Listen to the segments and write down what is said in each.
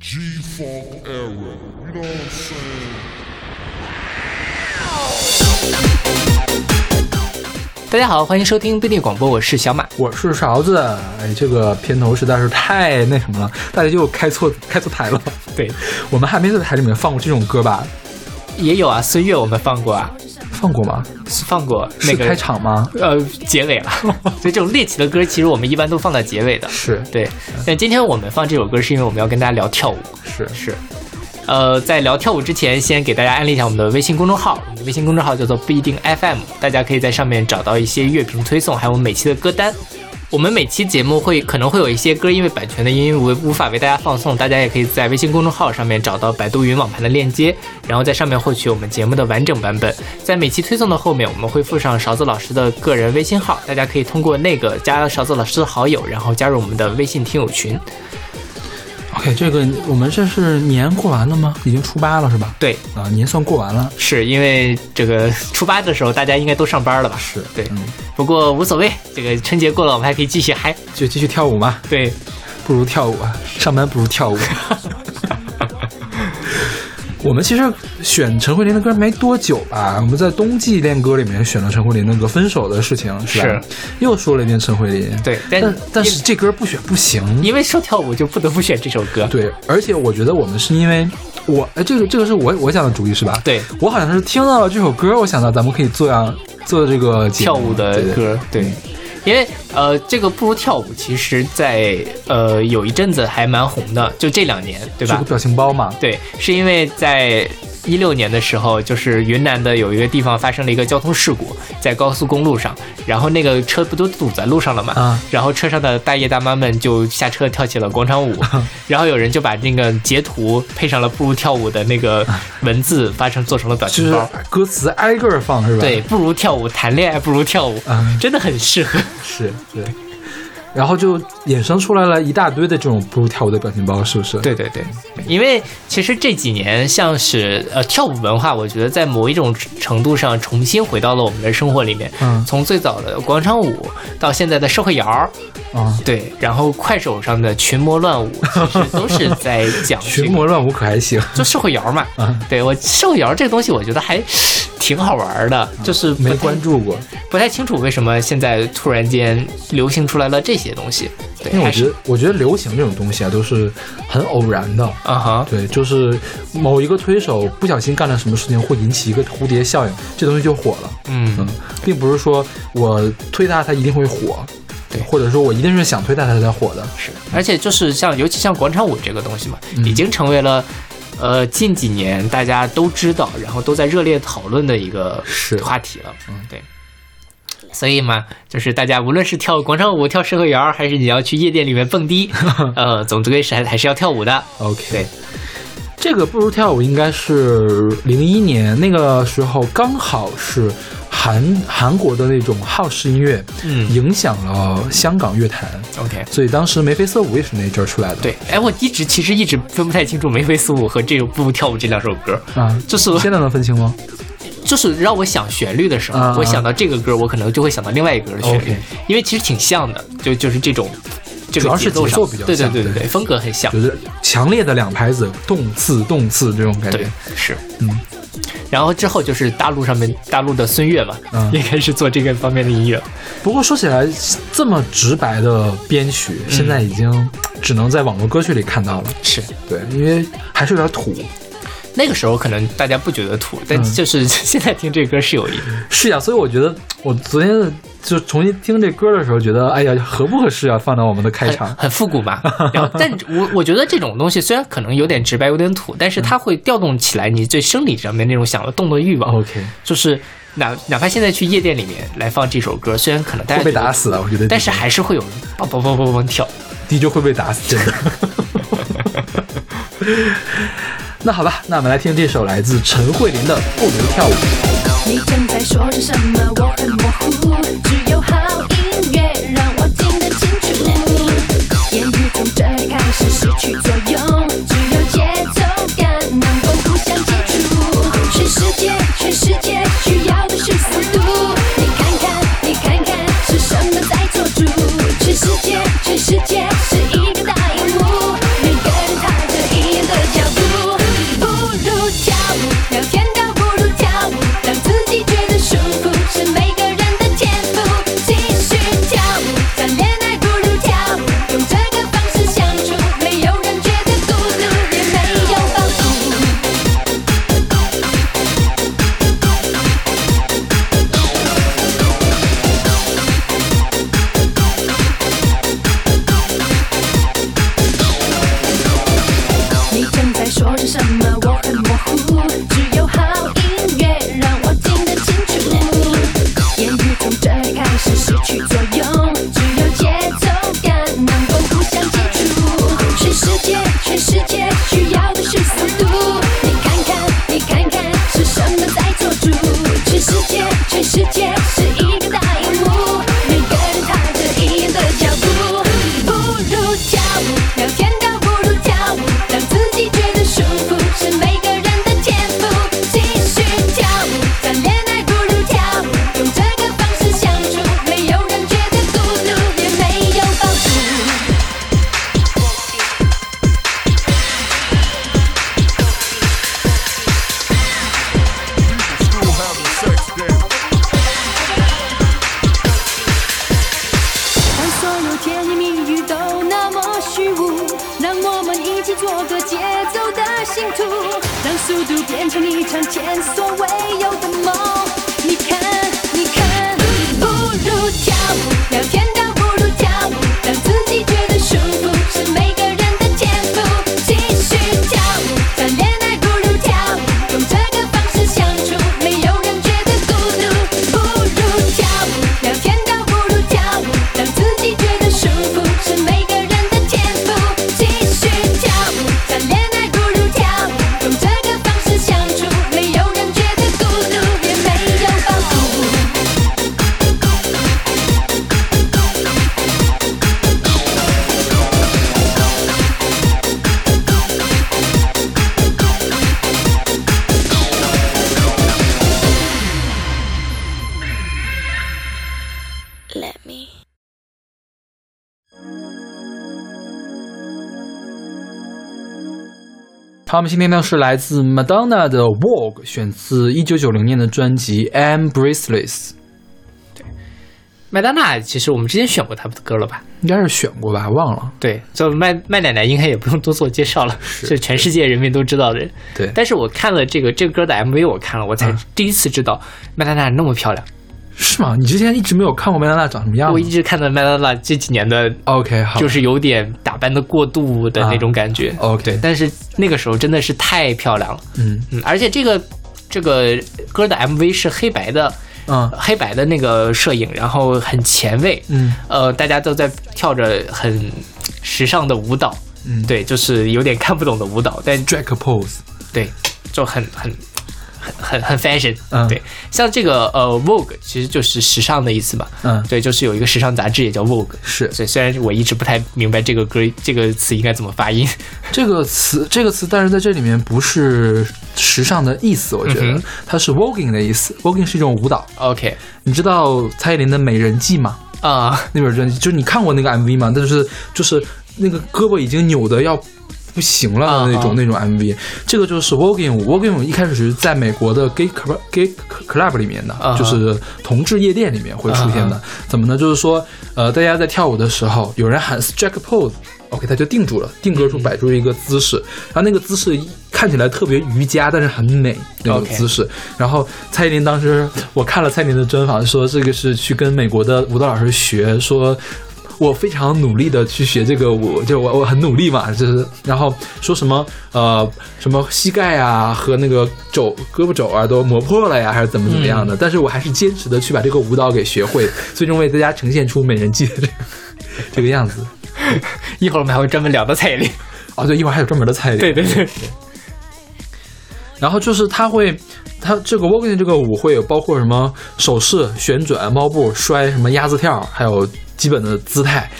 G Funk era. You know what I'm saying? 大家好，欢迎收听贝蒂广播，我是小马。我是勺子，哎，这个片头实在是太那什么了，大家就开错开错台了。对，我们还没在台里面放过这种歌吧？也有啊，岁月我们放过啊，放过吗？放过那个是开场吗？呃结尾了。所以这种猎奇的歌，其实我们一般都放在结尾的。是对，但今天我们放这首歌，是因为我们要跟大家聊跳舞。是是，呃，在聊跳舞之前，先给大家安利一下我们的微信公众号，我们的微信公众号叫做不一定 FM，大家可以在上面找到一些乐评推送，还有我们每期的歌单。我们每期节目会可能会有一些歌因为版权的原因无无法为大家放送，大家也可以在微信公众号上面找到百度云网盘的链接，然后在上面获取我们节目的完整版本。在每期推送的后面，我们会附上勺子老师的个人微信号，大家可以通过那个加勺子老师的好友，然后加入我们的微信听友群。OK，这个我们这是年过完了吗？已经初八了是吧？对，啊，年算过完了。是因为这个初八的时候，大家应该都上班了吧？是对，嗯，不过无所谓，这个春节过了，我们还可以继续嗨。就继续跳舞嘛，对，不如跳舞啊，上班不如跳舞。我们其实选陈慧琳的歌没多久吧，我们在冬季恋歌里面选了陈慧琳那个分手的事情，是吧？是又说了一遍陈慧琳。对，但但但是这歌不选不行。因为说跳舞就不得不选这首歌。对，而且我觉得我们是因为我，哎，这个这个是我我想的主意是吧？对，我好像是听到了这首歌，我想到咱们可以做样做这个跳舞的歌，对。因为呃，这个不如跳舞，其实在呃有一阵子还蛮红的，就这两年，对吧是个？表情包嘛。对，是因为在一六年的时候，就是云南的有一个地方发生了一个交通事故，在高速公路上，然后那个车不都堵在路上了嘛，啊然后车上的大爷大妈们就下车跳起了广场舞，然后有人就把那个截图配上了不如跳舞的那个文字，发成做成了表就是情包。歌词挨个放是吧？对，，不如跳舞，谈恋爱不如跳舞，嗯真的很适合。是，对。然后就衍生出来了一大堆的这种不如跳舞的表情包，是不是？，对对对，因为其实这几年像是呃跳舞文化，我觉得在某一种程度上重新回到了我们的生活里面。嗯从最早的广场舞到现在的社会摇儿，啊，对，然后快手上的群魔乱舞，其实都是在讲、这个、群魔乱舞可还行？就社会摇嘛。嗯 对我社会摇这个东西，我觉得还挺好玩的，就是没关注过，不太清楚为什么现在突然间流行出来了这些东西。对，因为我觉得，我觉得流行这种东西啊，都是很偶然的。啊哈，对，就是某一个推手不小心干了什么事情，会引起一个蝴蝶效应，这东西就火了。嗯嗯，并不是说我推它，它一定会火，对或者说我一定是想推它它才火的。是，而且就是像，尤其像广场舞这个东西嘛，嗯已经成为了，呃，近几年大家都知道，然后都在热烈讨论的一个是话题了。嗯，对。所以嘛，就是大家无论是跳广场舞、跳社会摇，还是你要去夜店里面蹦迪，呃，总之归是还还是要跳舞的。OK，对，这个不如跳舞应该是零一年那个时候，刚好是韩韩国的那种 house 音乐，嗯影响了香港乐坛，OK。所以当时眉飞色舞也是那阵儿出来的。对，哎，我一直其实一直分不太清楚眉飞色舞和这个不如跳舞这两首歌，啊，就是现在能分清吗？就是让我想旋律的时候，啊我想到这个歌，我可能就会想到另外一个歌的旋律因为其实挺像的，就就是这种，这个主要是节奏比较对对像对对对对，风格很像，就是强烈的两拍子，动次动次这种感对觉。，是，嗯。然后之后就是大陆上面大陆的孙悦嘛，嗯也开始做这个方面的音乐。不过说起来，这么直白的编曲，现在已经只能在网络歌曲里看到了。是，对，因为还是有点土。那个时候可能大家不觉得土，但嗯就是 现在听这歌是有一，是呀，所以我觉得我昨天就重新听这歌的时候，觉得哎呀，合不合适啊？放到我们的开场。很复古嘛。然后，但我我觉得这种东西虽然可能有点直白，有点土，但是它会调动起来你最生理上面那种想要动的欲望。OK，就是哪哪怕现在去夜店里面来放这首歌，虽然可能大家会被打死的，我觉得。但是还是会有人梆梆梆梆梆跳。DJ 会被打死，真的。那好吧，那我们来听这首来自陈慧琳的《不能跳舞》。你正在说着什么？我很模糊，只有好音乐让我听得清楚。言语从这里开始失去作用，只有节奏感能够互相接触。全世界，全世界需要的是速度。你看看，你看看是什么在做主？全世界，全世界好，我们今天呢是来自 Madonna 的《Vogue》，选自一九九零年的专辑《I'm Breathless》，对麦当娜其实我们之前选过她的歌了吧？应该是选过吧，忘了。对，就麦麦奶奶应该也不用多做介绍了，是全世界人民都知道的人。对但是我看了这个这个歌的 MV，我看了，我才嗯第一次知道麦当娜那么漂亮。是吗？你之前一直没有看过麦当娜长什么样吗？我一直看到麦当娜这几年的 OK 好，就是有点打扮的过度的那种感觉。啊 OK 对，但是那个时候真的是太漂亮了。嗯嗯，而且这个这个歌的 MV 是黑白的，嗯黑白的那个摄影，然后很前卫。嗯呃，大家都在跳着很时尚的舞蹈。嗯，对，就是有点看不懂的舞蹈，但，Jack Pose，对，就很很很很很 fashion。嗯对，像这个呃 Vogue 其实就是时尚的意思嘛。嗯对，就是有一个时尚杂志也叫 Vogue。是所以，虽然我一直不太明白这个歌这个词应该怎么发音。这个词，这个词，但是在这里面不是时尚的意思，我觉得、嗯它是 voguing 的意思。voguing 是一种舞蹈。OK，你知道蔡依林的《美人计》吗？啊、那本专辑，就是你看过那个 MV 吗？但是就是那个胳膊已经扭的要不行了的那种、那种 MV。这个就是 voguing 舞，voguing 一开始是在美国的 gay club gay club 里面的，啊就是同志夜店里面会出现的。怎么呢？就是说，呃，大家在跳舞的时候，有人喊 strike pose。OK，他就定住了，定格住，摆出一个姿势，然后那个姿势看起来特别瑜伽，但是很美那种姿势。然后蔡依林当时我看了蔡依林的专访，说这个是去跟美国的舞蹈老师学，说我非常努力的去学这个舞，就我我很努力嘛，就是然后说什么呃什么膝盖啊和那个肘胳膊肘啊都磨破了呀，还是怎么怎么样的，但是我还是坚持的去把这个舞蹈给学会，最终为大家呈现出美人计的这个这个样子。一会儿我们还会专门聊到蔡依林。哦，对，一会儿还有专门的蔡依林。对对对，然后就是他会，他这个 voguing 这个舞会有包括什么手势、旋转、猫步、摔、什么鸭子跳，还有基本的姿态。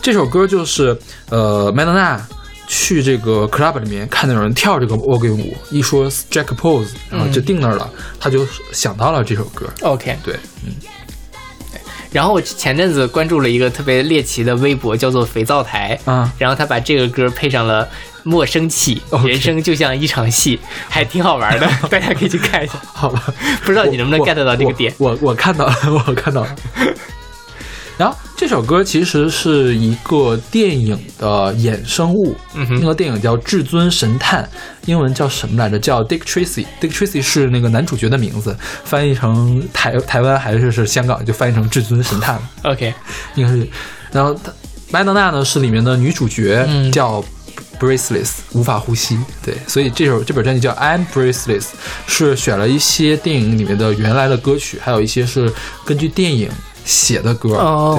这首歌就是呃麦当娜去这个 club 里面看到有人跳这个 voguing 舞，一说 Jack pose，然后就定那儿了，他就想到了这首歌。OK。对，嗯然后我前阵子关注了一个特别猎奇的微博，叫做“肥皂台”，啊然后他把这个歌配上了莫生气人生就像一场戏，还挺好玩的，大家可以去看一下。好吧，不知道你能不能 get 到这个点？我我我看到了，我看到了。然后这首歌其实是一个电影的衍生物，嗯哼那个电影叫《至尊神探》，英文叫什么来着？叫 Dick Tracy。Dick Tracy 是那个男主角的名字，翻译成台台湾还是是香港就翻译成至尊神探了，OK，应该是。然后他麦当娜呢是里面的女主角，嗯叫 Breathless，无法呼吸。对，所以这首这本专辑叫 I'm Breathless，是选了一些电影里面的原来的歌曲，还有一些是根据电影写的歌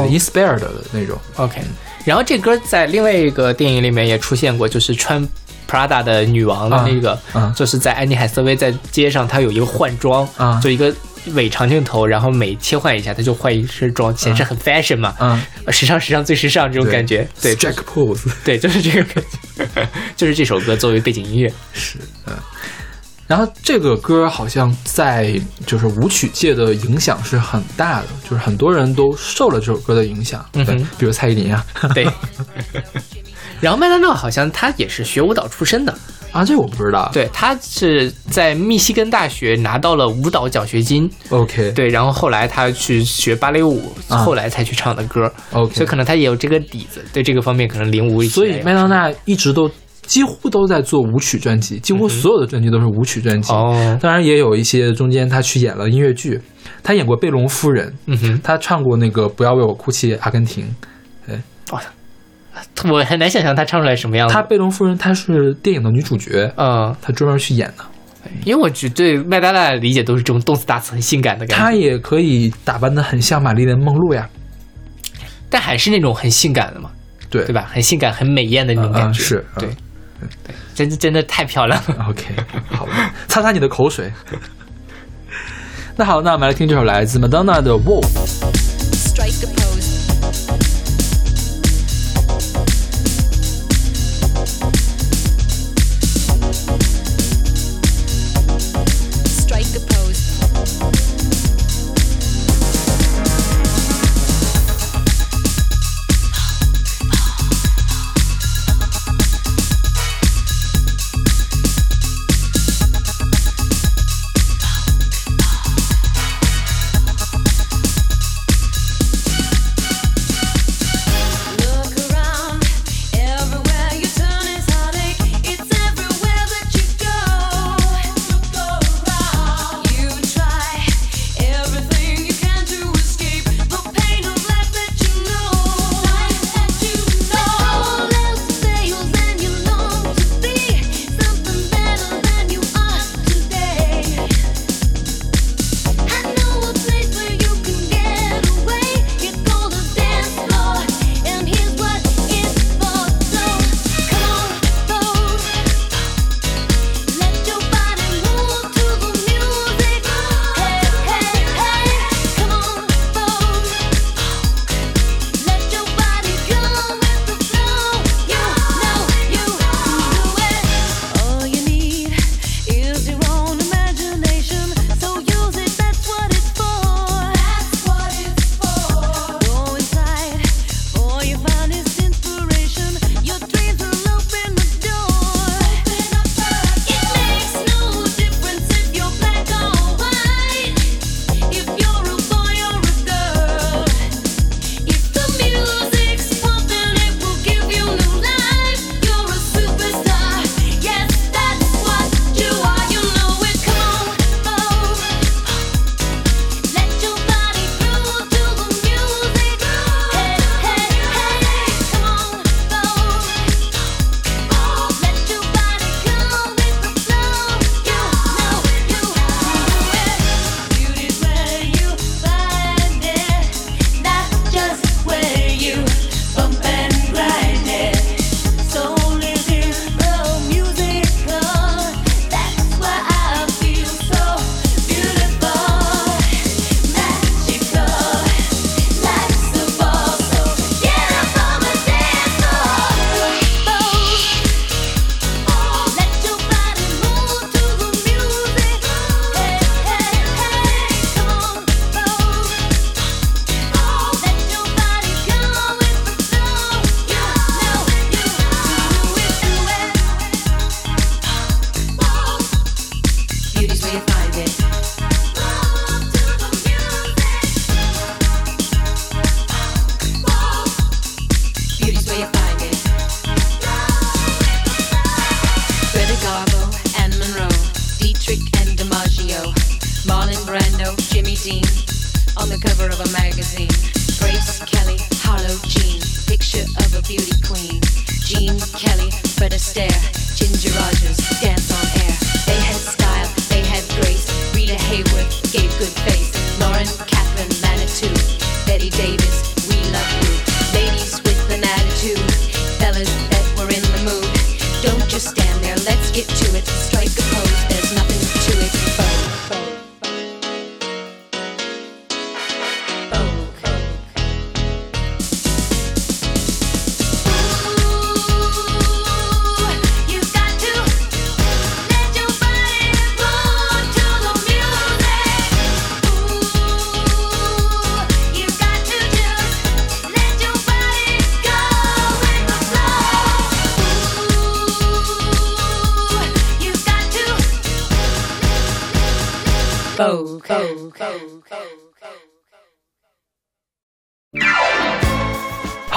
，，inspired 的那种。OK，然后这歌在另外一个电影里面也出现过，就是穿 Prada 的女王的那个，啊就是在安妮海瑟薇在街上，她有一个换装，啊。就一个伪长镜头，然后每切换一下，她就换一身装，显示很 fashion 嘛，嗯，时尚时尚最时尚这种感觉，对 Strike pose。对，就是这个感觉，就是这首歌作为背景音乐，然后这个歌好像在就是舞曲界的影响是很大的，就是很多人都受了这首歌的影响。对嗯哼，比如蔡依林啊，对。然后麦当娜好像她也是学舞蹈出身的，啊，这我不知道。对，她是在密西根大学拿到了舞蹈奖学金，，OK，对，然后后来她去学芭蕾舞，啊。后来才去唱的歌，，OK，所以可能她也有这个底子，对这个方面可能领舞一起所以麦当娜一直都几乎都在做舞曲专辑，几乎所有的专辑都是舞曲专辑。哦，当然也有一些中间他去演了音乐剧，他演过《贝隆夫人》，嗯哼，他唱过那个《不要为我哭泣》阿根廷。我很难想象他唱出来什么样子。她贝隆夫人她是电影的女主角，嗯，她专门去演的。因为我只对麦当娜的理解都是这种动次打次、很性感的感觉，她也可以打扮的很像玛丽莲梦露呀。但还是那种很性感的嘛，对对吧？很性感、很美艳的那种嗯感觉，嗯是嗯对，对，真的真的太漂亮了。OK，好吧，擦擦你的口水。那好，那我们来听这首来自 Madonna 的《Wolf》。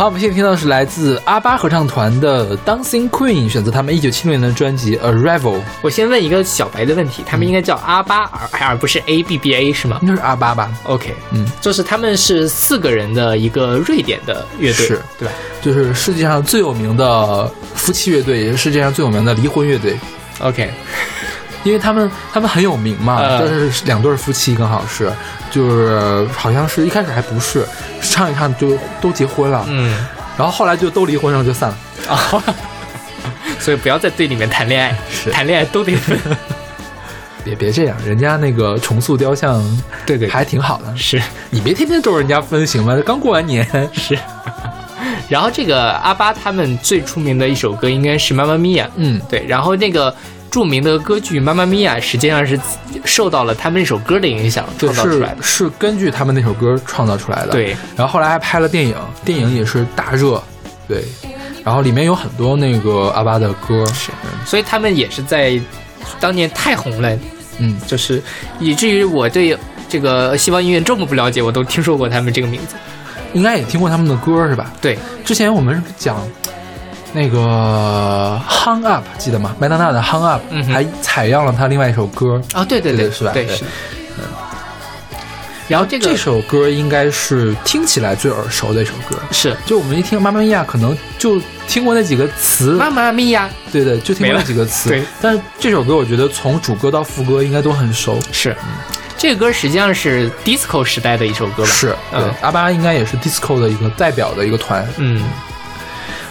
好，我们现在听到的是来自阿巴合唱团的 Dancing Queen，选择他们一九七六年的专辑《Arrival》，我先问一个小白的问题，他们应该叫阿巴而而不是 A B B A 是吗应该是阿巴吧？？OK，嗯，就是他们是四个人的一个瑞典的乐队，是对吧就是世界上最有名的夫妻乐队，也是世界上最有名的离婚乐队，？OK，因为他们他们很有名嘛，呃这是两对夫妻，刚好是，就是好像是一开始还不是，唱一唱就都结婚了，嗯，然后后来就都离婚，然后就散了。啊，所以不要在队里面谈恋爱，是。谈恋爱都得分，别别这样，人家那个重塑雕像，对对。还挺好的。是。你别天天咒人家分行吗？刚过完年，是。然后这个阿巴他们最出名的一首歌应该是《妈妈咪呀》，嗯，对，然后那个著名的歌剧《妈妈咪呀》实际上是受到了他们那首歌的影响，是创造出来的。是根据他们那首歌创造出来的。对，然后后来还拍了电影，电影也是大热，对，然后里面有很多那个阿巴的歌，是所以他们也是在当年太红了，嗯，就是以至于我对这个西方音乐这么不了解，我都听说过他们这个名字。应该也听过他们的歌是吧？对，之前我们讲那个 Hung Up，记得吗？麦当娜的 Hung Up，、嗯还采样了他另外一首歌。哦，对对对，是吧对，对是的。然后这个这首歌应该是听起来最耳熟的一首歌。是就我们一听《妈妈咪呀》，可能就听过那几个词，妈妈咪呀，对对，就听过那几个词。对，但是这首歌我觉得从主歌到副歌应该都很熟。是这个歌实际上是 disco 时代的一首歌吧？是对，嗯阿巴应该也是 disco 的一个代表的一个团。嗯，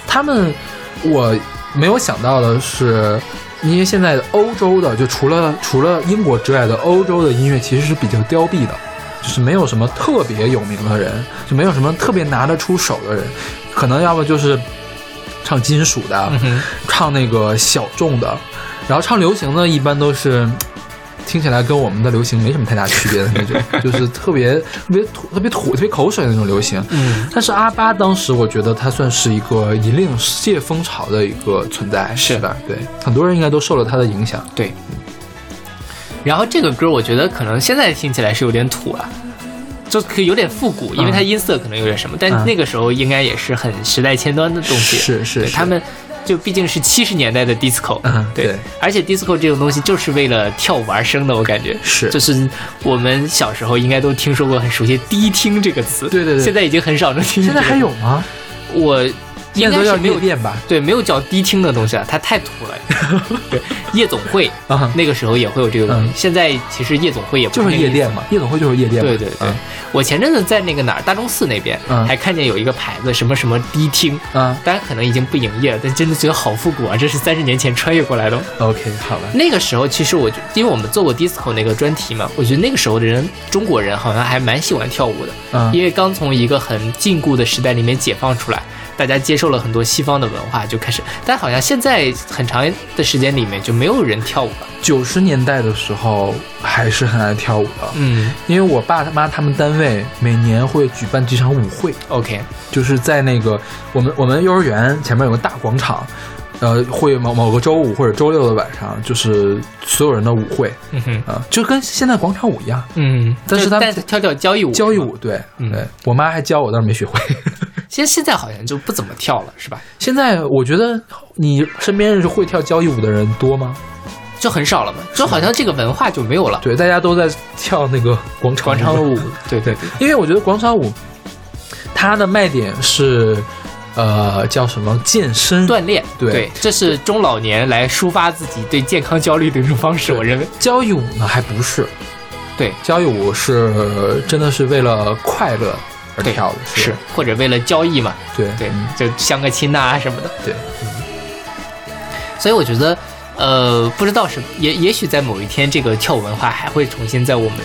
他们我没有想到的是，因为现在欧洲的就除了除了英国之外的欧洲的音乐其实是比较凋敝的，就是没有什么特别有名的人，就没有什么特别拿得出手的人，可能要么就是唱金属的，嗯唱那个小众的，然后唱流行的，一般都是。听起来跟我们的流行没什么太大区别的那种，就是特别特别土、特别土、特别口水的那种流行。嗯，但是阿巴当时，我觉得他算是一个引领世界风潮的一个存在，是吧？对，很多人应该都受了他的影响。对。然后这个歌我觉得可能现在听起来是有点土了。就可以有点复古，因为它音色可能有点什么，但嗯那个时候应该也是很时代前端的东西。是是是他们就毕竟是七十年代的 disco，、嗯对对。而且 disco 这种东西就是为了跳舞而生的，我感觉。是。就是我们小时候应该都听说过很熟悉“低听”这个词，对对对。现在已经很少能听见。现在还有吗？我应该是没有夜店吧？对，没有叫低听的东西啊，它太土了。对，夜总会啊，那个时候也会有这个东西，嗯现在其实夜总会也不就是夜店嘛，夜总会就是夜店。对对对，嗯我前阵子在那个哪儿大钟寺那边，嗯还看见有一个牌子，什么什么低厅，啊当然可能已经不营业了，但真的觉得好复古啊！这是三十年前穿越过来的。，OK，好了。那个时候，其实我觉因为我们做过 disco 那个专题嘛，我觉得那个时候的人，中国人好像还蛮喜欢跳舞的，嗯因为刚从一个很禁锢的时代里面解放出来，大家接受了很多西方的文化，就开始，但好像现在很长的时间里面就没有人跳舞了。九十年代的时候还是很爱跳舞的，嗯。因为我爸他妈他们单位每年会举办几场舞会，，OK，就是在那个我们我们幼儿园前面有个大广场，呃，会某某个周五或者周六的晚上，就是所有人的舞会。嗯哼，啊、就跟现在广场舞一样，嗯，但是他但跳跳交谊舞，交谊舞，对，嗯。对。我妈还教我，但是没学会。现现在好像就不怎么跳了，是吧？现在我觉得你身边是会跳交谊舞的人多吗？就很少了嘛，就好像这个文化就没有了。对，大家都在跳那个广场广场舞，对对对，因为我觉得广场舞它的卖点是，呃，叫什么健身锻炼，对这是中老年来抒发自己对健康焦虑的一种方式，我认为。交谊舞呢还不是，对交谊舞是真的是为了快乐而对跳的，是，或者为了交易嘛，对对嗯，就相个亲呐、什么的。对，所以我觉得，呃，不知道是也也许在某一天，这个跳舞文化还会重新在我们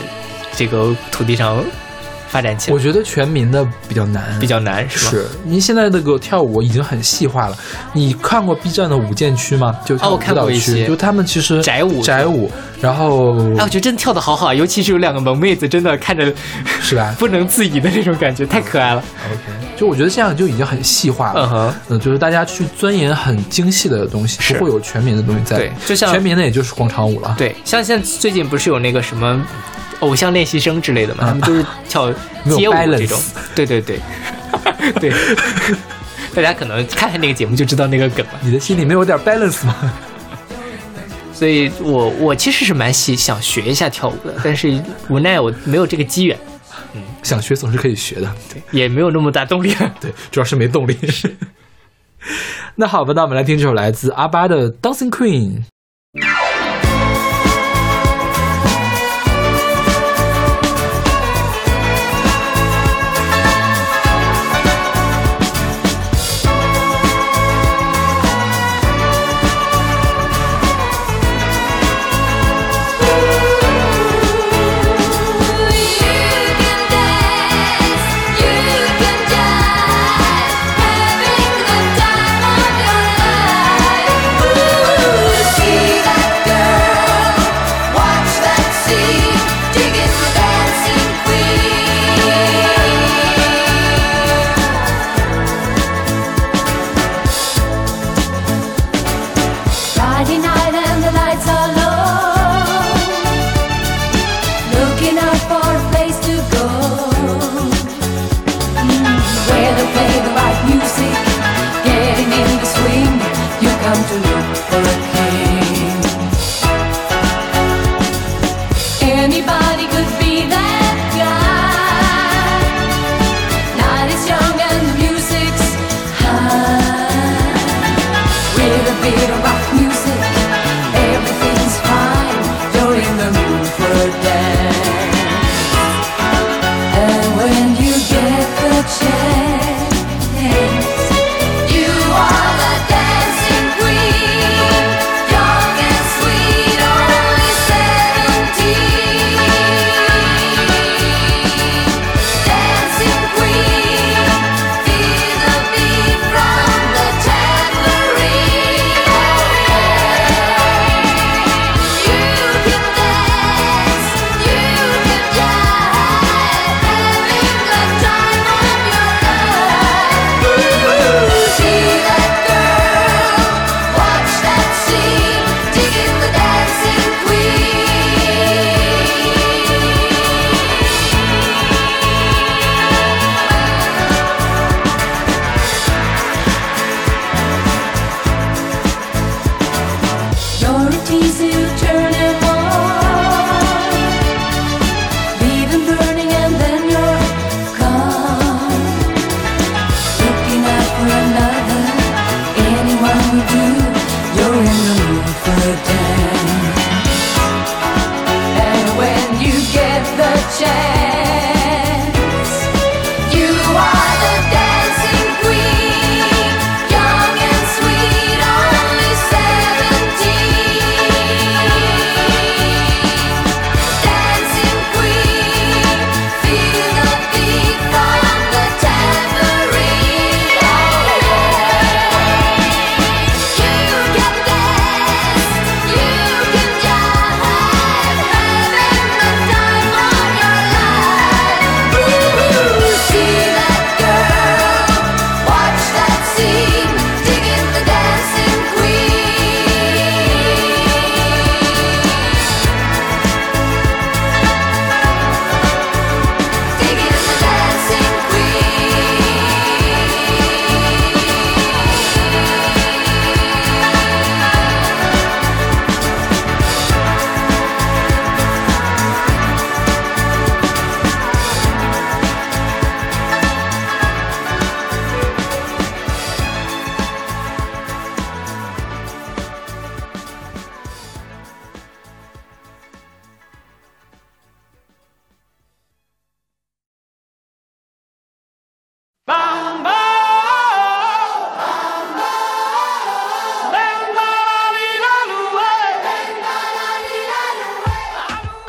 这个土地上发展起来我，觉得全民的比较难，比较难是吧？是，因为现在那个跳舞已经很细化了。你看过 B 站的舞剑区吗？就跳舞哦我看过舞蹈区，一些就他们其实宅舞宅舞，然后哎，我觉得真的跳的好好啊，尤其是有两个萌妹子，真的看着是吧 不能自已的那种感觉，太可爱了。？OK，就我觉得这样就已经很细化了。嗯哼，嗯，就是大家去钻研很精细的东西，不会有全民的东西在。对就像全民的也就是广场舞了。对，像现在最近不是有那个什么偶像练习生之类的嘛，他们就是跳 街舞这种。对对对对，大家可能看看那个节目就知道那个梗了。你的心里没有点 balance 吗？所以我我其实是蛮喜想学一下跳舞的，但是无奈我没有这个机缘，想学总是可以学的。对也没有那么大动力。对，主要是没动力。那好吧，那我们来听这首来自阿巴的《Dancing Queen》。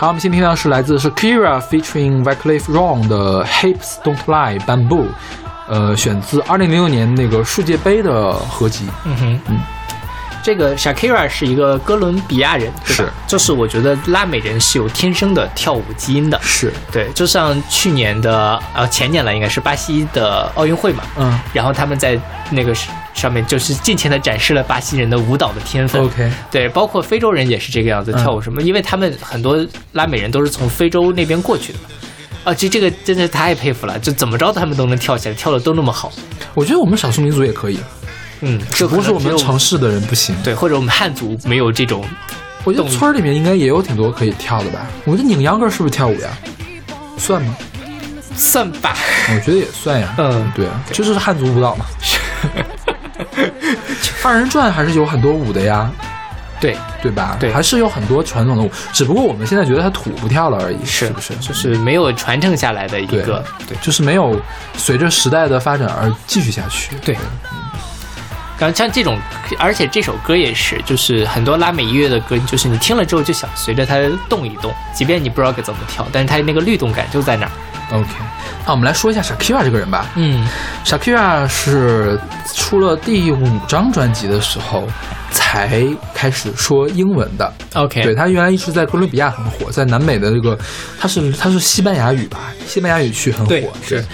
好，我们先听到是来自 Shakira featuring Wyclef Jean 的 Hips Don't Lie Bamboo，呃，选自二零零六年那个世界杯的合集。嗯哼，嗯，这个 Shakira 是一个哥伦比亚人，对吧是就是我觉得拉美人是有天生的跳舞基因的。是，对，就像去年的呃前年了，应该是巴西的奥运会嘛，嗯然后他们在那个上面就是尽情的展示了巴西人的舞蹈的天分。，OK，对，包括非洲人也是这个样子嗯跳舞什么，因为他们很多拉美人都是从非洲那边过去的嘛。啊，这这个真的太佩服了，就怎么着他们都能跳起来，跳的都那么好。我觉得我们少数民族也可以，嗯，只不过是我们城市的人不行。对，或者我们汉族没有这种，我觉得村儿里面应该也有挺多可以跳的吧？我觉得拧秧歌是不是跳舞呀？算吗？算吧。我觉得也算呀。嗯对啊，这就是汉族舞蹈嘛。二人转还是有很多舞的呀，对，对吧？对还是有很多传统的舞，只不过我们现在觉得它土不跳了而已，是不是？就是没有传承下来的一个，对，就是没有随着时代的发展而继续下去。对然后像这种，而且这首歌也是，就是很多拉美音乐的歌，就是你听了之后就想随着它动一动，即便你不知道该怎么跳，但是它那个律动感就在那儿。OK，那我们来说一下 Shakira 这个人吧。嗯 Shakira 是出了第五张专辑的时候才开始说英文的。，OK，对他原来一直在哥伦比亚很火，在南美的这个，他是他是西班牙语吧，西班牙语区很火。对是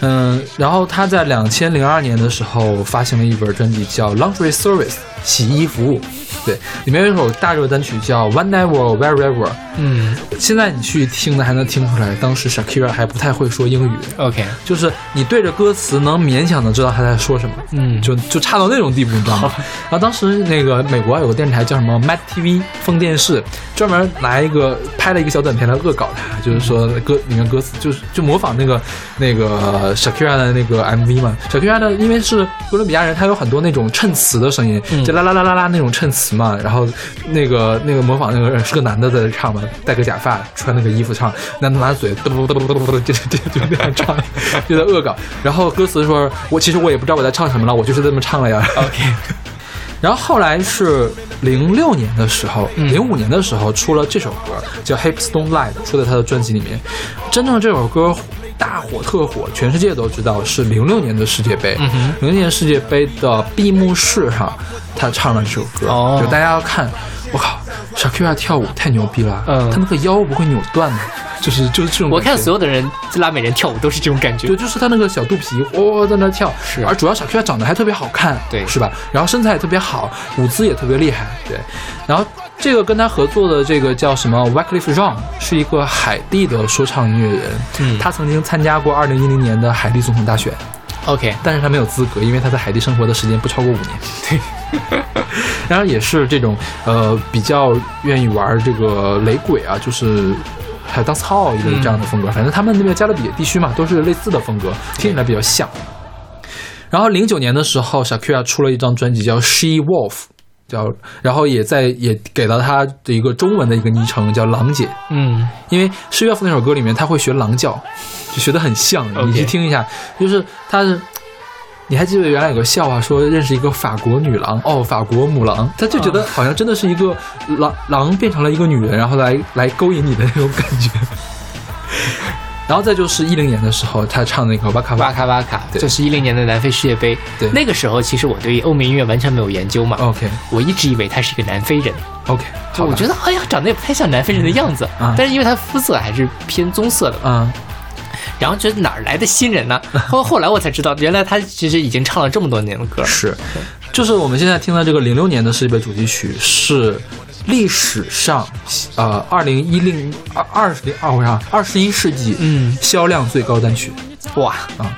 嗯，然后他在两千零二年的时候发行了一本专辑叫《Laundry Service》洗衣服务，对，里面有一首大热单曲叫《One Never Wherever》。嗯现在你去听的还能听出来，当时 Shakira 还不太会说英语，，OK，就是你对着歌词能勉强的知道他在说什么。嗯，就就差到那种地步，你知道吗？然后当时那个美国有个电视台叫什么 Mad TV 风电视，专门拿一个拍了一个小短片来恶搞他，就是说歌里面歌词就是就模仿那个那个 Shakira 的那个 MV 嘛。Shakira 的因为是哥伦比亚人，他有很多那种衬词的声音，嗯就啦啦啦啦啦那种衬词嘛。然后那个那个模仿那个人是个男的在这唱嘛，戴个假发，穿那个衣服唱，男的拿嘴嘟嘟嘟嘟嘟嘟，就就就那样唱，就在恶搞。然后歌词说，我其实我也不知道我在唱什么了，我就是这么唱了呀。OK，然后后来是零六年的时候，嗯零五年的时候出了这首歌，叫《Hips Don't Lie》，出在他的专辑里面。真正这首歌大火特火，全世界都知道是零六年的世界杯。零六年世界杯的闭幕式上，他唱了这首歌，哦就大家要看，我靠，Shakira 跳舞太牛逼了，嗯他那个腰不会扭断吗？就是就是这种。我看所有的人拉美人跳舞都是这种感觉对，。就是他那个小肚皮，哇、在那跳，是而主要小 Q 长得还特别好看，对是吧？然后身材也特别好，舞姿也特别厉害，对。然后这个跟他合作的这个叫什么？Wyclef Jean，是一个海地的说唱音乐人，嗯。他曾经参加过2010年的海地总统大选，OK，但是他没有资格，因为他在海地生活的时间不超过五年。对，然后也是这种呃比较愿意玩这个雷鬼啊，就是还有 dance hall 一类这样的风格。反正他们那边加勒比地区嘛，都是类似的风格，听起来比较像。然后零九年的时候，Shakira 出了一张专辑叫《She Wolf》，叫，然后也在也给了他的一个中文的一个昵称叫“狼姐”，嗯因为《She Wolf》那首歌里面他会学狼叫，就学的很像。你去听一下，就是他是。你还记得原来有个笑话说认识一个法国女郎哦，法国母狼，他就觉得好像真的是一个狼狼变成了一个女人，然后来来勾引你的那种感觉。然后再就是一零年的时候，他唱那个瓦卡瓦。瓦卡瓦卡，对。这是一零年的南非世界杯。对。那个时候其实我对欧美音乐完全没有研究嘛，，OK。我一直以为他是一个南非人，OK，就我觉得得哎呀长得也不太像南非人的样子，啊。但是因为他肤色还是偏棕色的嘛，啊、然后觉得哪儿来的新人呢？后 后来我才知道，原来他其实已经唱了这么多年的歌。是，就是我们现在听到这个零六年的世界杯主题曲是历史上呃二零一零二二十零二我想二十一世纪嗯销量最高单曲，哇啊，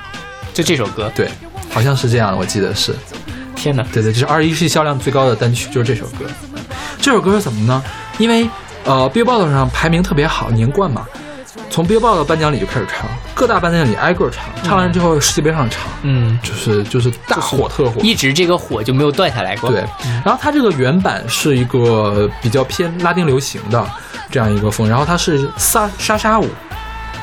就这首歌，对，好像是这样，我记得是，天哪！对对，就是二十一世纪销量最高的单曲就是这首歌。这首歌是怎么呢？因为呃，Billboard 上排名特别好，年冠嘛。从 Billboard 的颁奖礼就开始唱，各大颁奖礼挨个唱，唱完之后世界杯上唱，嗯，就是就是大火特火，一直这个火就没有断下来过。对，然后它这个原版是一个比较偏拉丁流行的这样一个风，然后它是萨莎莎舞，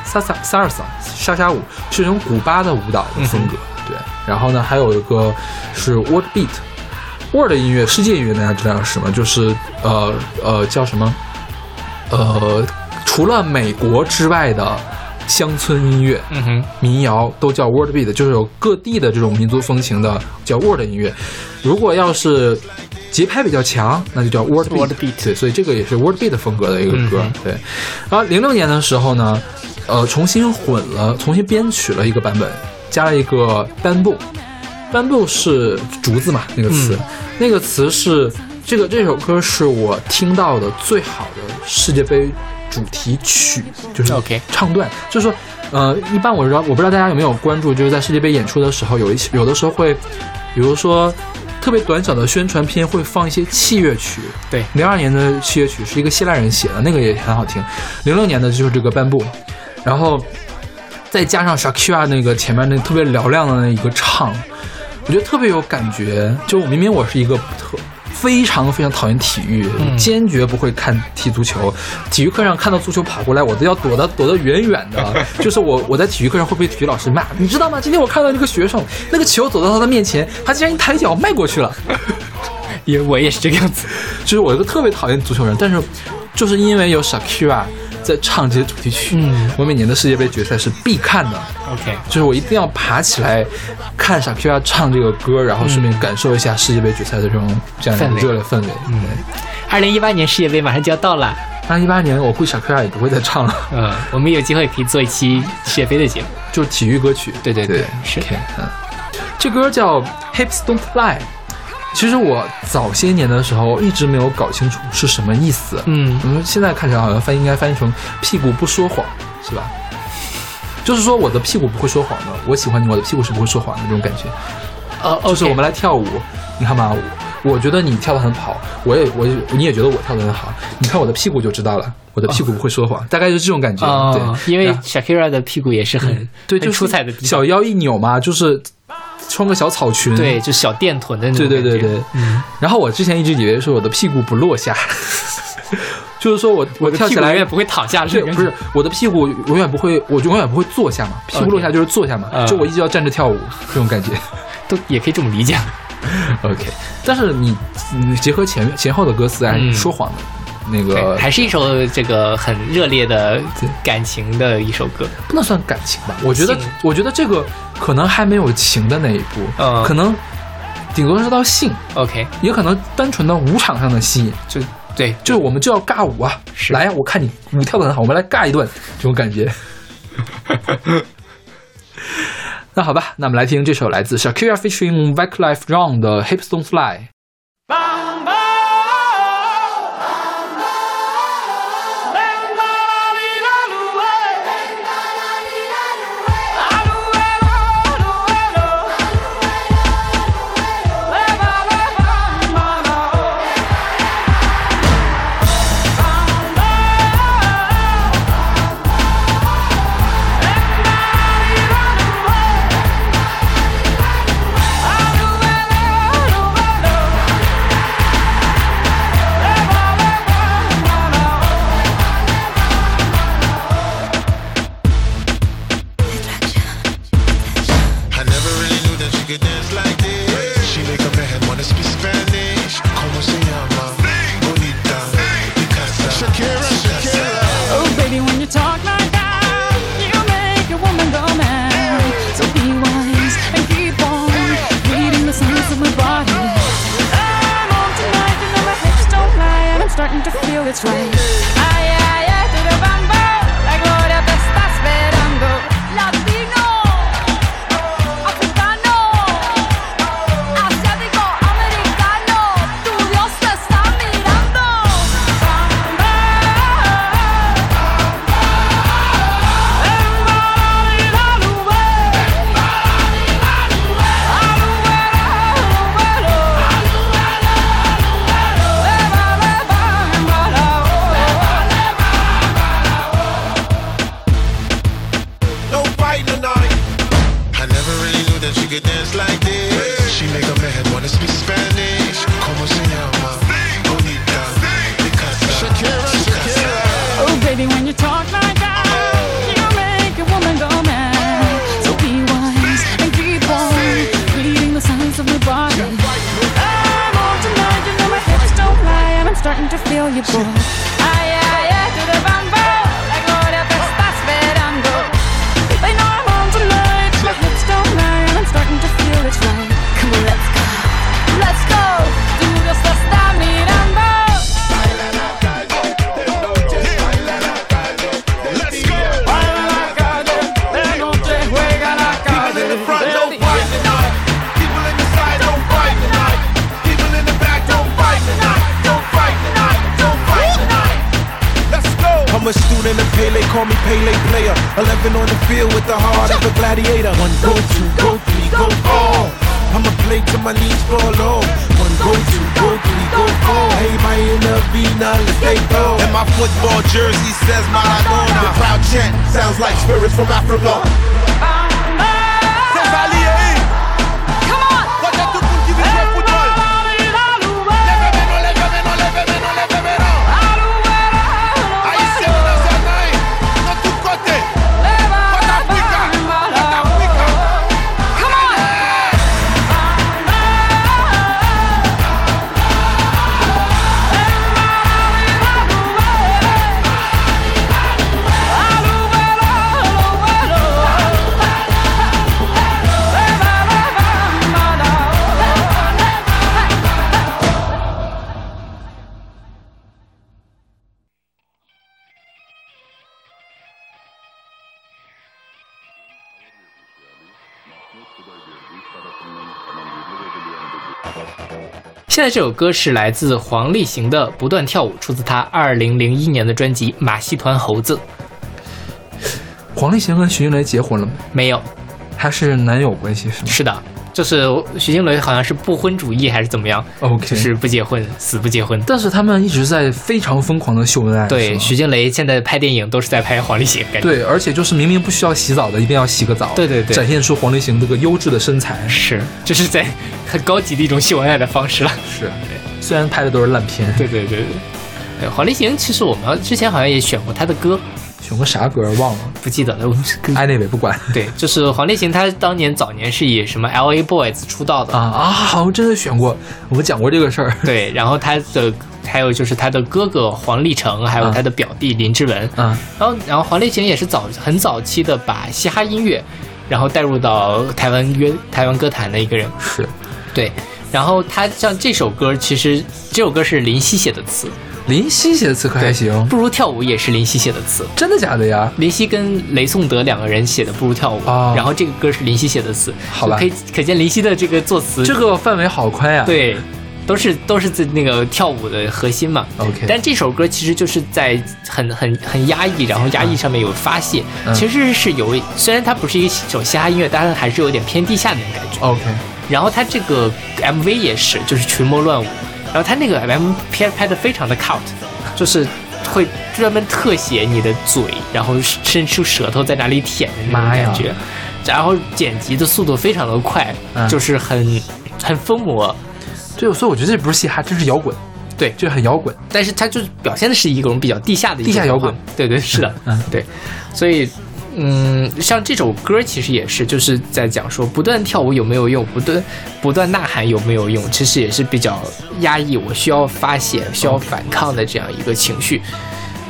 萨萨萨尔萨莎莎舞是一种古巴的舞蹈的风格，对。然后呢，还有一个是 World Beat。World 音乐，世界音乐，大家知道是什么？就是呃呃叫什么？呃除了美国之外的乡村音乐、嗯哼，民谣都叫 world beat，就是有各地的这种民族风情的叫 world 音乐。如果要是节拍比较强，那就叫 world beat。World beat 对，所以这个也是 world beat 风格的一个歌。嗯对，然后零六年的时候呢，呃，重新混了，重新编曲了一个版本，加了一个 bamboo。bamboo 是竹子嘛，那个词，嗯那个词是这个这首歌是我听到的最好的世界杯主题曲，就是 OK 唱段，就是说，呃，一般我知道，我不知道大家有没有关注，就是在世界杯演出的时候，有一些有的时候会，比如说特别短小的宣传片会放一些器乐曲，对。零二年的器乐曲是一个希腊人写的，那个也很好听。零六年的就是这个颁布，然后再加上 Shakira 那个前面那特别嘹亮的那一个唱，我觉得特别有感觉。就明明我是一个特非常非常讨厌体育，嗯坚决不会看踢足球。体育课上看到足球跑过来，我都要躲得躲得远远的。就是我我在体育课上会被体育老师骂，你知道吗？今天我看到这个学生，那个球走到他的面前，他竟然一抬脚迈过去了。因为我也是这个样子。就是我一个特别讨厌足球人，但是就是因为有 Shakira 在唱这些主题曲，嗯。我每年的世界杯决赛是必看的。OK，就是我一定要爬起来看 Shakira 唱这个歌，然后顺便感受一下世界杯决赛的这种这样的热烈氛围。嗯，二零一八年世界杯马上就要到了，二零一八年我估计 Shakira 也不会再唱了，嗯，我们有机会可以做一期世界杯的节目。就是体育歌曲。对对对。OK，嗯，这歌叫 Hips Don't Lie。其实我早些年的时候一直没有搞清楚是什么意思。嗯嗯，现在看起来好像翻译应该翻译成“屁股不说谎”，是吧？就是说我的屁股不会说谎的，我喜欢你，我的屁股是不会说谎的那种感觉。哦，OK，就是我们来跳舞，你看吧，我我觉得你跳得很好，我也我也你也觉得我跳得很好，你看我的屁股就知道了，我的屁股不会说谎，大概就是这种感觉。哦，对，因为 Shakira 的屁股也是很对，很就出彩的小腰一扭嘛，就是穿个小草裙。对，就小电臀的那种对对对对。嗯，然后我之前一直以为说我的屁股不落下，就是说我我跳起来永远不会躺下，对，不是我的屁股永远不会，我永远不会坐下嘛，屁股落下就是坐下嘛嗯就我一直要站着跳舞这种感觉。都也可以这么理解。OK，但是你你结合前前后的歌词，还是嗯说谎的，那，个还是一首这个很热烈的感情的一首歌。不能算感情吧？我觉得，我觉得这个可能还没有情的那一步，嗯可能顶多是到性，OK，也可能单纯的舞场上的吸引，就对，就是我们就要尬舞啊！是来呀，我看你舞跳的很好，我们来尬一段，这种感觉。那好吧，那我们来听这首来自 Shakira featuring Wyclef Jean 的《Hips Don't Lie》。11 on the field with the heart of a gladiator. One go, two, go, three, go, four. I'ma play till my knees fall off. One go, two, go, three, go, four. Hey, my inner Vina, let's stay go. And my football jersey says Maradona. The crowd chant sounds like spirits from Africa. 现在这首歌是来自黄立行的《不断跳舞》，出自他二零零一年的专辑《马戏团猴子》。黄立行跟徐静蕾结婚了吗？没有，还是男友关系是吗是的，就是徐静蕾好像是不婚主义还是怎么样，？OK，就是不结婚，死不结婚。但是他们一直在非常疯狂的秀恩爱。对，徐静蕾现在拍电影都是在拍黄立行，感觉对，而且就是明明不需要洗澡的，一定要洗个澡。对对对展现出黄立行这个优质的身材。是，这是在很高级的一种秀恩爱的方式了。是，虽然拍的都是烂片。对对对对。对黄立行，其实我们之前好像也选过他的歌，选过啥歌忘了不记得了。我们是跟？Anyway，不管对，就是黄立行，他当年早年是以什么 L A Boys 出道的啊啊，好像真的选过，我们讲过这个事儿。对，然后他的还有就是他的哥哥黄立成，还有他的表弟林志文，啊，然后然后黄立行也是早很早期的把嘻哈音乐，然后带入到台湾乐台湾歌坛的一个人，是对。然后他像这首歌，其实这首歌是林夕写的词，林夕写的词可还行，不如跳舞也是林夕写的词。真的假的呀？林夕跟雷颂德两个人写的《不如跳舞》哦然后这个歌是林夕写的词，好吧可以可见林夕的这个作词这个范围好宽呀。对，都是都是在那个跳舞的核心嘛。OK 但这首歌其实就是在很很很压抑，然后压抑上面有发泄，嗯其实是有虽然它不是一首嘻哈音乐，但是还是有点偏地下的那种感觉。OK，然后它这个 MV 也是，就是群魔乱舞，然后他那个 MV 拍拍的非常的 cult，就是会专门特写你的嘴，然后伸出舌头在哪里舔的那种妈呀。感觉，然后剪辑的速度非常的快，嗯。就是很很疯魔。对，所以我觉得这不是嘻哈，这是摇滚，对，就很摇滚。但是它就是表现的是一种比较地下的一种地下摇滚，对对是的，嗯。对，所以嗯，像这首歌其实也是就是在讲说不断跳舞有没有用，不断不断呐喊有没有用，其实也是比较压抑，我需要发泄、需要反抗的这样一个情绪。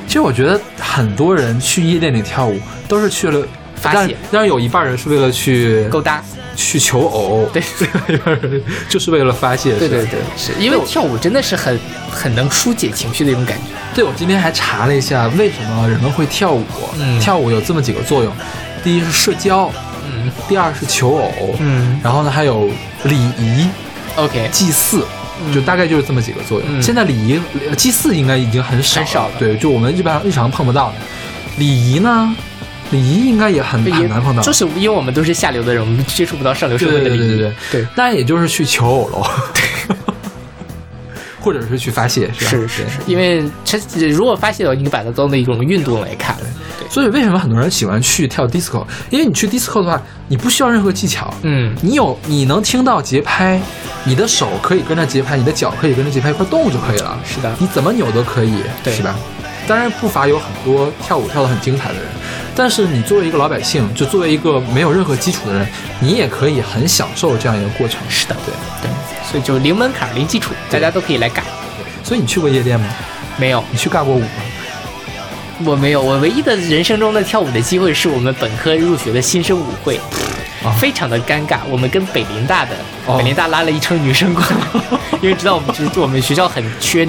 其实我觉得很多人去夜店里跳舞都是去了发泄但当然有一半人是为了去勾搭，去求偶，对一半人就是为了发泄。对对对，是因为跳舞真的是很很能疏解情绪的一种感觉。对，我今天还查了一下，为什么人们会跳舞？嗯跳舞有这么几个作用：第一是社交，嗯第二是求偶，嗯然后呢还有礼仪、，OK，祭祀，就大概就是这么几个作用。嗯现在礼仪、呃祭祀应该已经很少很少了对，就我们一般日常碰不到的。礼仪呢，礼仪应该也很很难碰到，就是因为我们都是下流的人，我们接触不到上流社会的礼仪。对对对对对。那也就是去求偶喽，或者是去发泄，是吧？是是是，因为它如果发泄的话，你把它当做一种运动来看。对，所以为什么很多人喜欢去跳 disco？因为你去 disco 的话，你不需要任何技巧，嗯，你有你能听到节拍，你的手可以跟着节拍，你的脚可以跟着节拍一块动就可以了。是的。你怎么扭都可以，对。是吧？当然不乏有很多跳舞跳得很精彩的人，但是你作为一个老百姓，就作为一个没有任何基础的人，你也可以很享受这样一个过程。是的，对。对，所以就零门槛、零基础，大家都可以来干。所以你去过夜店吗？没有，你去尬过舞吗？我没有，我唯一的人生中的跳舞的机会是我们本科入学的新生舞会，啊非常的尴尬。我们跟北林大的，哦北林大拉了一车女生过来，因为知道我们就是我们学校很缺，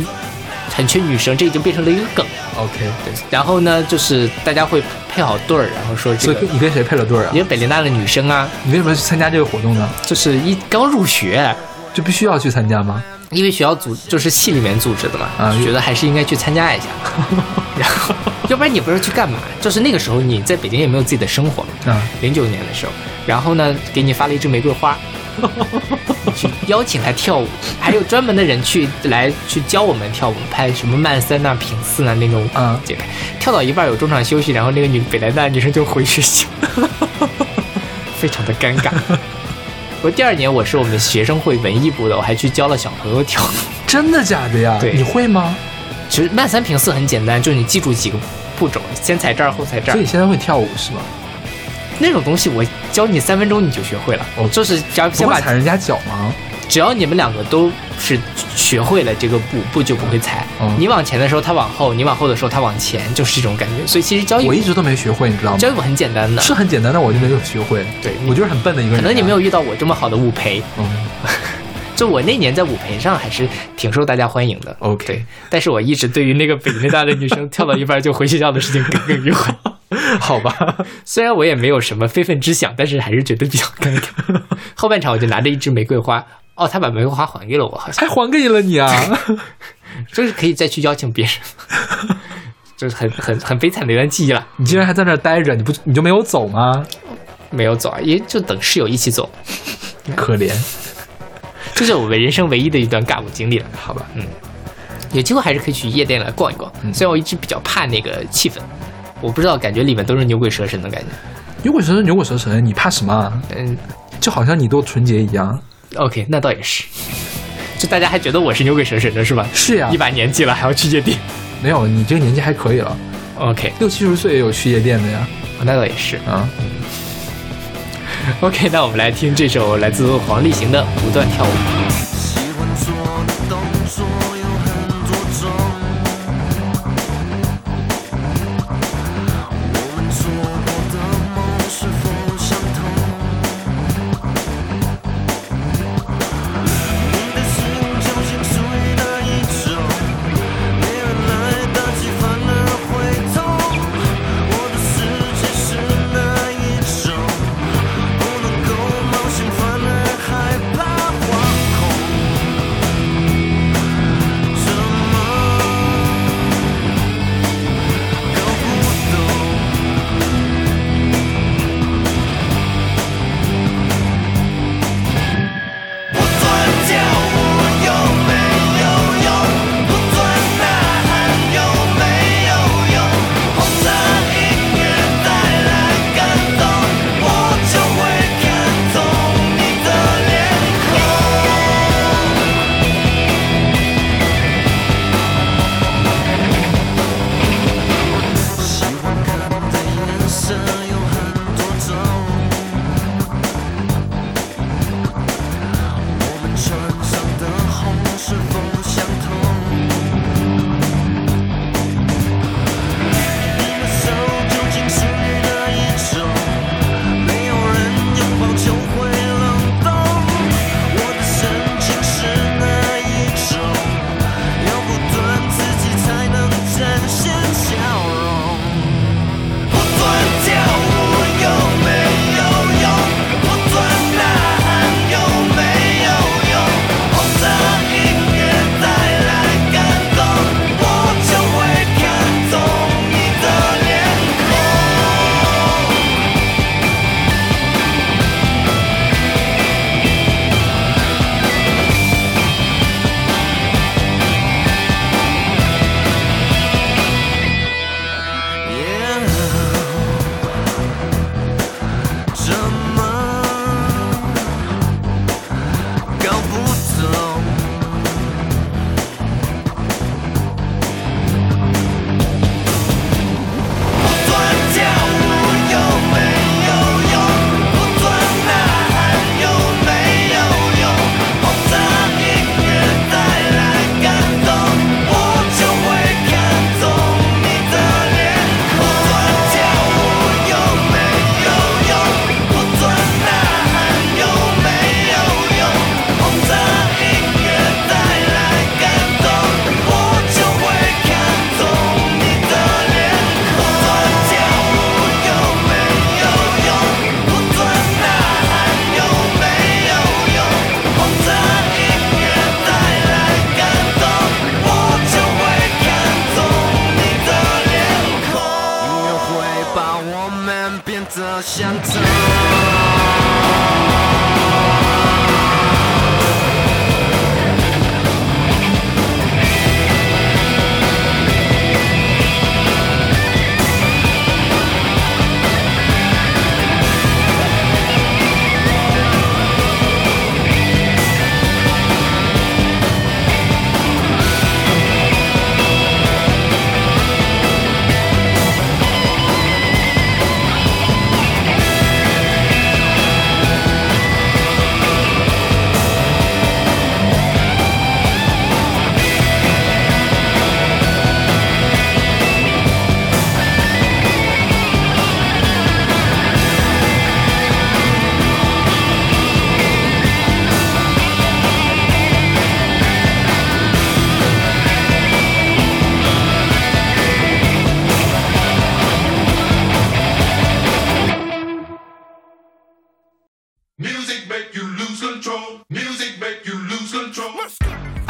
很缺女生，这已经变成了一个梗。OK，对，然后呢，就是大家会配好对儿，然后说这个所以，你跟谁配了对儿啊因？为北林大的女生啊，你为什么去参加这个活动呢？就是一刚入学，就必须要去参加吗？因为学校组就是系里面组织的嘛，啊觉得还是应该去参加一下。然后，要不然你不是去干嘛？就是那个时候你在北京也没有自己的生活，啊，零九年的时候，然后呢，给你发了一支玫瑰花，去 邀请他跳舞，还有专门的人去来去教我们跳舞，拍什么慢三呐、平四呐那种嗯节拍，跳到一半有中场休息，然后那个女北来大的女生就回学校，非常的尴尬。我第二年我是我们学生会文艺部的，我还去教了小朋友跳舞。真的假的呀？对你会吗？其实慢三平四很简单，就是你记住几个步骤，先踩这儿后踩这儿所以，你现在会跳舞是吗？那种东西我教你三分钟你就学会了。哦就是只要先把踩人家脚吗？只要你们两个都是学会了这个步，步就不会踩。嗯你往前的时候他往后，你往后的时候他往前，就是这种感觉。所以其实交易我一直都没学会，你知道吗？交易舞很简单的，是很简单，的我就没有学会。对我就是很笨的一个人啊。可能你没有遇到我这么好的舞陪。嗯，就我那年在舞陪上还是挺受大家欢迎的。OK 对，但是我一直对于那个北京大的女生跳到一半就回学校的事情耿耿于怀。好吧。虽然我也没有什么非分之想，但是还是觉得比较尴尬。后半场我就拿着一支玫瑰花，哦，他把玫瑰花还给了我，好像还还给了你啊？就是可以再去邀请别人，就是很很很悲惨的一段记忆了。你竟然还在那儿待着，你不你就没有走吗？没有走啊，也就等室友一起走，可怜。这是我们人生唯一的一段尬舞经历了。好吧，嗯有机会还是可以去夜店来逛一逛。虽然我一直比较怕那个气氛，我不知道，感觉里面都是牛鬼蛇神的感觉。牛鬼蛇神，牛鬼蛇神，你怕什么啊？嗯就好像你多纯洁一样。，OK，那倒也是。就大家还觉得我是牛鬼蛇神的是吧？是呀一把年纪了还要去夜店。没有，你这个年纪还可以了，OK，六七十岁也有去夜店的呀。那倒也是。啊，OK，那我们来听这首来自黄立行的《不断跳舞》。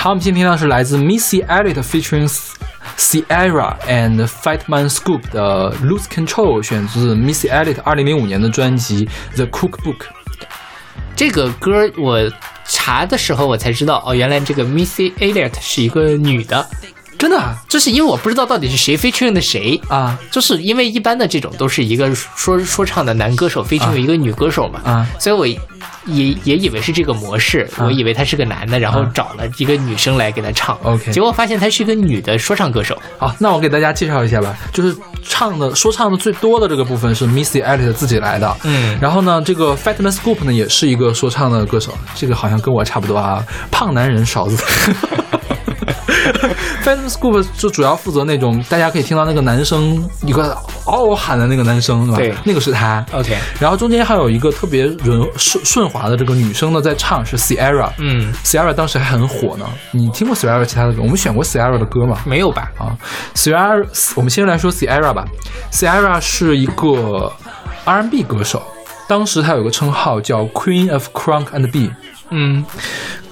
好，我们今天听到是来自 Missy Elliott featuring Sierra and Fatman Scoop 的 Lose Control，选自 Missy Elliott 二零零五年的专辑 The Cookbook。这个歌我查的时候我才知道，哦，原来这个 Missy Elliott 是一个女的，真的啊？就是因为我不知道到底是谁 featuring 的谁。啊。就是因为一般的这种都是一个说说唱的男歌手 featuring 一个女歌手嘛，啊。所以我也也以为是这个模式，啊。我以为他是个男的，然后找了一个女生来给他唱 OK 结果发现他是一个女的说唱歌手，好，那我给大家介绍一下吧，就是唱的说唱的最多的这个部分是 Missy Elliott 自己来的，嗯。然后呢，这个 Fatman Scoop 呢也是一个说唱的歌手，这个好像跟我差不多啊，胖男人勺子。Fatman Scoop 就主要负责那种大家可以听到那个男生一个嗷嗷喊的那个男生，对吧？对那个是他。OK 然后中间还有一个特别润顺顺滑的这个女生呢在唱，是 Sierra。嗯，Sierra 当时还很火呢。你听过 Sierra 其他的歌？我们选过 Sierra 的歌吗？没有吧？啊，Sierra，我们先来说 Sierra 吧。Sierra 是一个 R&B 歌手，当时他有个称号叫 Queen of Crunk and B。嗯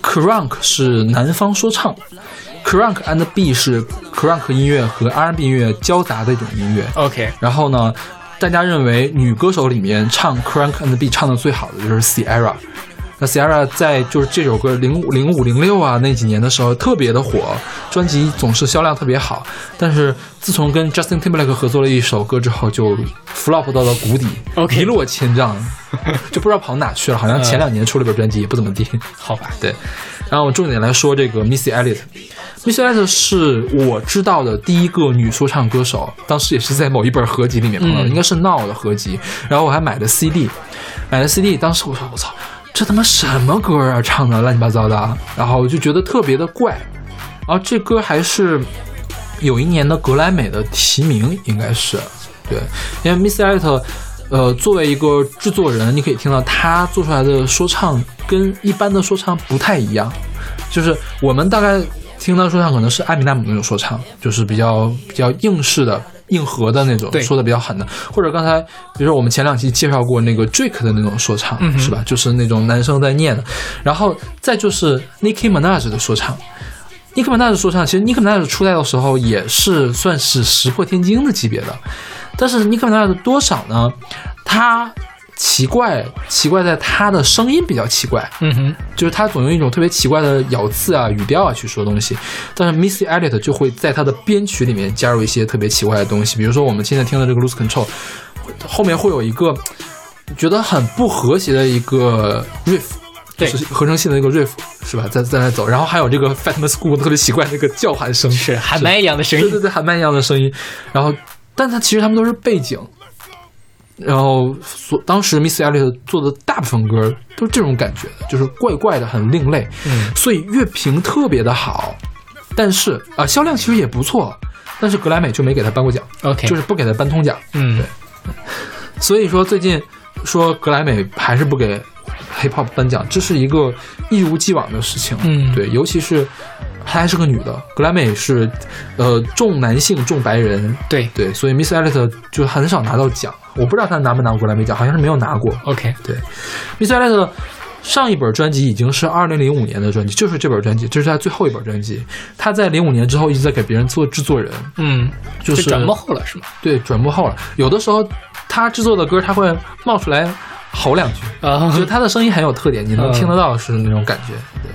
Crunk 是南方说唱，Crunk and B 是 Crunk 音乐和 R&B 音乐交杂的一种音乐。，OK，然后呢，大家认为女歌手里面唱 Crunk and B 唱的最好的就是 Sierra。那 Sierra 在就是这首歌零五零五零六啊那几年的时候特别的火，专辑总是销量特别好。但是自从跟 Justin Timberlake 合作了一首歌之后，就 flop 到了谷底一落千丈，就不知道跑哪去了。好像前两年出了本专辑也不怎么地。好吧，对，然后我重点来说这个 Missy Elliott。Missy Elliott 是我知道的第一个女说唱歌手，当时也是在某一本合集里面碰到的，嗯应该是 Now 的合集。然后我还买了 CD，买了 CD，当时我说我操，这他妈什么歌啊，唱的乱七八糟的，然后我就觉得特别的怪。然后这歌还是有一年的格莱美的提名，应该是对，因为 Missy Elliott。呃，作为一个制作人，你可以听到他做出来的说唱跟一般的说唱不太一样，就是我们大概听到说唱可能是艾米纳姆那种说唱，就是比较比较硬式的、硬核的那种，说的比较狠的，或者刚才比如说我们前两期介绍过那个 Drake 的那种说唱，嗯是吧？就是那种男生在念的，然后再就是 Nicki Minaj 的说唱。尼克曼纳的说唱，其实尼克曼纳出来的时候也是算是石破天惊的级别的，但是尼克曼纳的多少呢？他奇怪，奇怪在他的声音比较奇怪，嗯哼，就是他总用一种特别奇怪的咬字啊、语调啊去说东西。但是 Missy Elliott 就会在他的编曲里面加入一些特别奇怪的东西，比如说我们现在听的这个 Lose Control，后面会有一个觉得很不和谐的一个 riff。对就是合成器的那个 riff 是吧？在在那走，然后还有这个 Fatman School 特别奇怪的那个叫喊声，是喊麦一样的声音，对对对，喊麦一样的声音。然后，但他其实他们都是背景。然后所当时 Miss Elliott 做的大部分歌都是这种感觉的，就是怪怪的，很另类。嗯，所以乐评特别的好，但是啊、销量其实也不错，但是格莱美就没给他颁过奖 OK 就是不给他颁通奖。嗯对所以说最近说格莱美还是不给 hip hop 颁奖，这是一个一如既往的事情。嗯对，尤其是她还是个女的，格莱美是呃重男性重白人，对对，所以 Miss Elliott 就很少拿到奖。我不知道她拿没拿过格莱美奖，好像是没有拿过。，OK，对，Miss Elliott 上一本专辑已经是二零零五年的专辑，就是这本专辑，这是她最后一本专辑。她在零五年之后一直在给别人做制作人，嗯，就是转幕后了是吗？对，转幕后了。有的时候她制作的歌她会冒出来吼两句，啊就是他的声音很有特点，你能嗯听得到是那种感觉。对，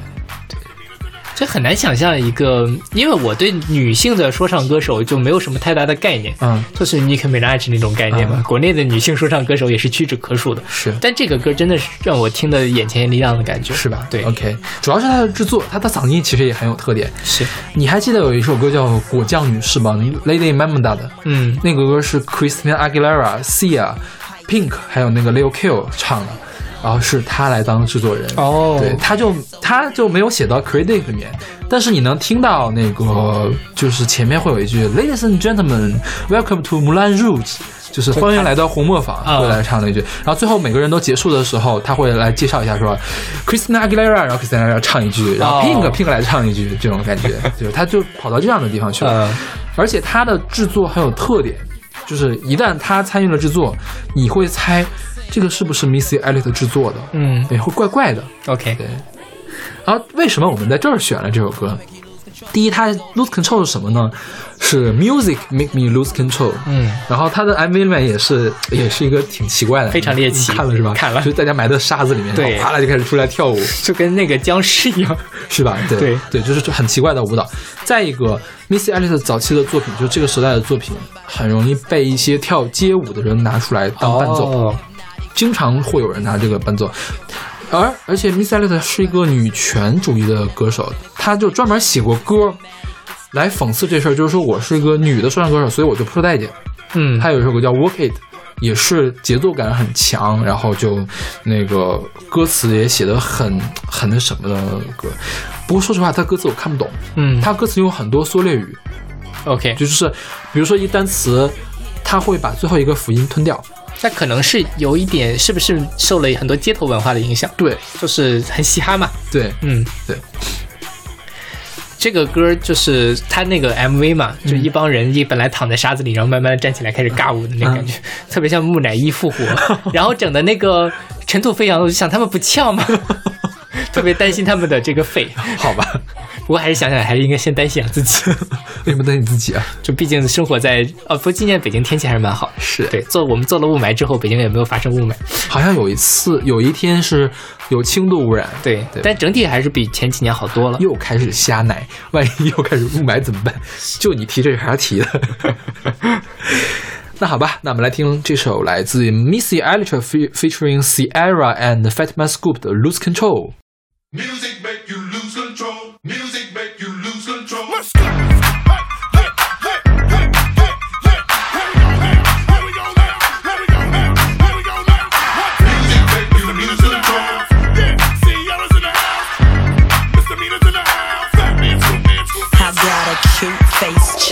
这很难想象一个，因为我对女性的说唱歌手就没有什么太大的概念，嗯，就是 Nicki Minaj 那种概念嘛。嗯。国内的女性说唱歌手也是屈指可数的，是但这个歌真的是让我听得眼前一亮的感觉，是吧？对，OK，主要是他的制作，他的嗓音其实也很有特点。是，你还记得有一首歌叫《果酱女士》吗？Lady Mamada 的，嗯。那个歌是 Christina Aguilera、Sia、Pink 还有那个 Lil Q 唱的，然后是他来当制作人。哦对，他就他就没有写到 credit 里面，但是你能听到那个就是前面会有一句 Ladies and gentlemen, welcome to Moulin Rouge。就是欢迎来到红磨坊，啊会来唱那句，然后最后每个人都结束的时候，他会来介绍一下说，Christina Aguilera，然后 Christina Aguilera 唱一句，然后哦 Pink、Pink 来唱一句，这种感觉，就是他就跑到这样的地方去了。嗯而且他的制作很有特点，就是一旦他参与了制作，你会猜这个是不是 Missy Elliott 制作的，嗯对，会怪怪的。，OK，对，然后为什么我们在这儿选了这首歌？第一，它 lose control 是什么呢？是 music make me lose control。嗯，然后它的 MV 里面也是也是一个挺奇怪的，非常猎奇看了是吧？看了就大家埋在沙子里面，对哗啦就开始出来跳舞，就跟那个僵尸一样，是吧？对对对，就是很奇怪的舞蹈。再一个，Missy Elliott 早期的作品，就这个时代的作品，很容易被一些跳街舞的人拿出来当伴奏。哦经常会有人拿这个伴奏。而而且 Miss Elliott 是一个女权主义的歌手，她就专门写过歌来讽刺这事儿，就是说我是一个女的说唱歌手，所以我就不受待见。嗯，她有一首歌叫《Work It》，也是节奏感很强，然后就那个歌词也写的很很那什么的歌。不过说实话，她歌词我看不懂，嗯她歌词有很多缩略语，，OK，就是比如说一单词，她会把最后一个辅音吞掉。那可能是有一点，是不是受了很多街头文化的影响？对就是很嘻哈嘛，对，嗯，对。这个歌就是他那个 MV 嘛，就一帮人一本来躺在沙子里，然后慢慢站起来开始尬舞的那感觉，特别像木乃伊复活，然后整的那个尘土飞扬，我就想他们不呛吗？特别担心他们的这个肺，好吧。不过还是想想，还是应该先担心养自己，为什么担心自己啊？就毕竟生活在哦，不过今年北京天气还是蛮好，是对，做我们做了雾霾之后，北京也没有发生雾霾，好像有一次有一天是有轻度污染，对，对但整体还是比前几年好多了。又开始瞎奶，万一又开始雾霾怎么办？就你提这茬提的。那好吧，那我们来听这首来自 Missy Elliott fe- featuring Sierra and Fatman Scoop 的《Lose Control》。Music make you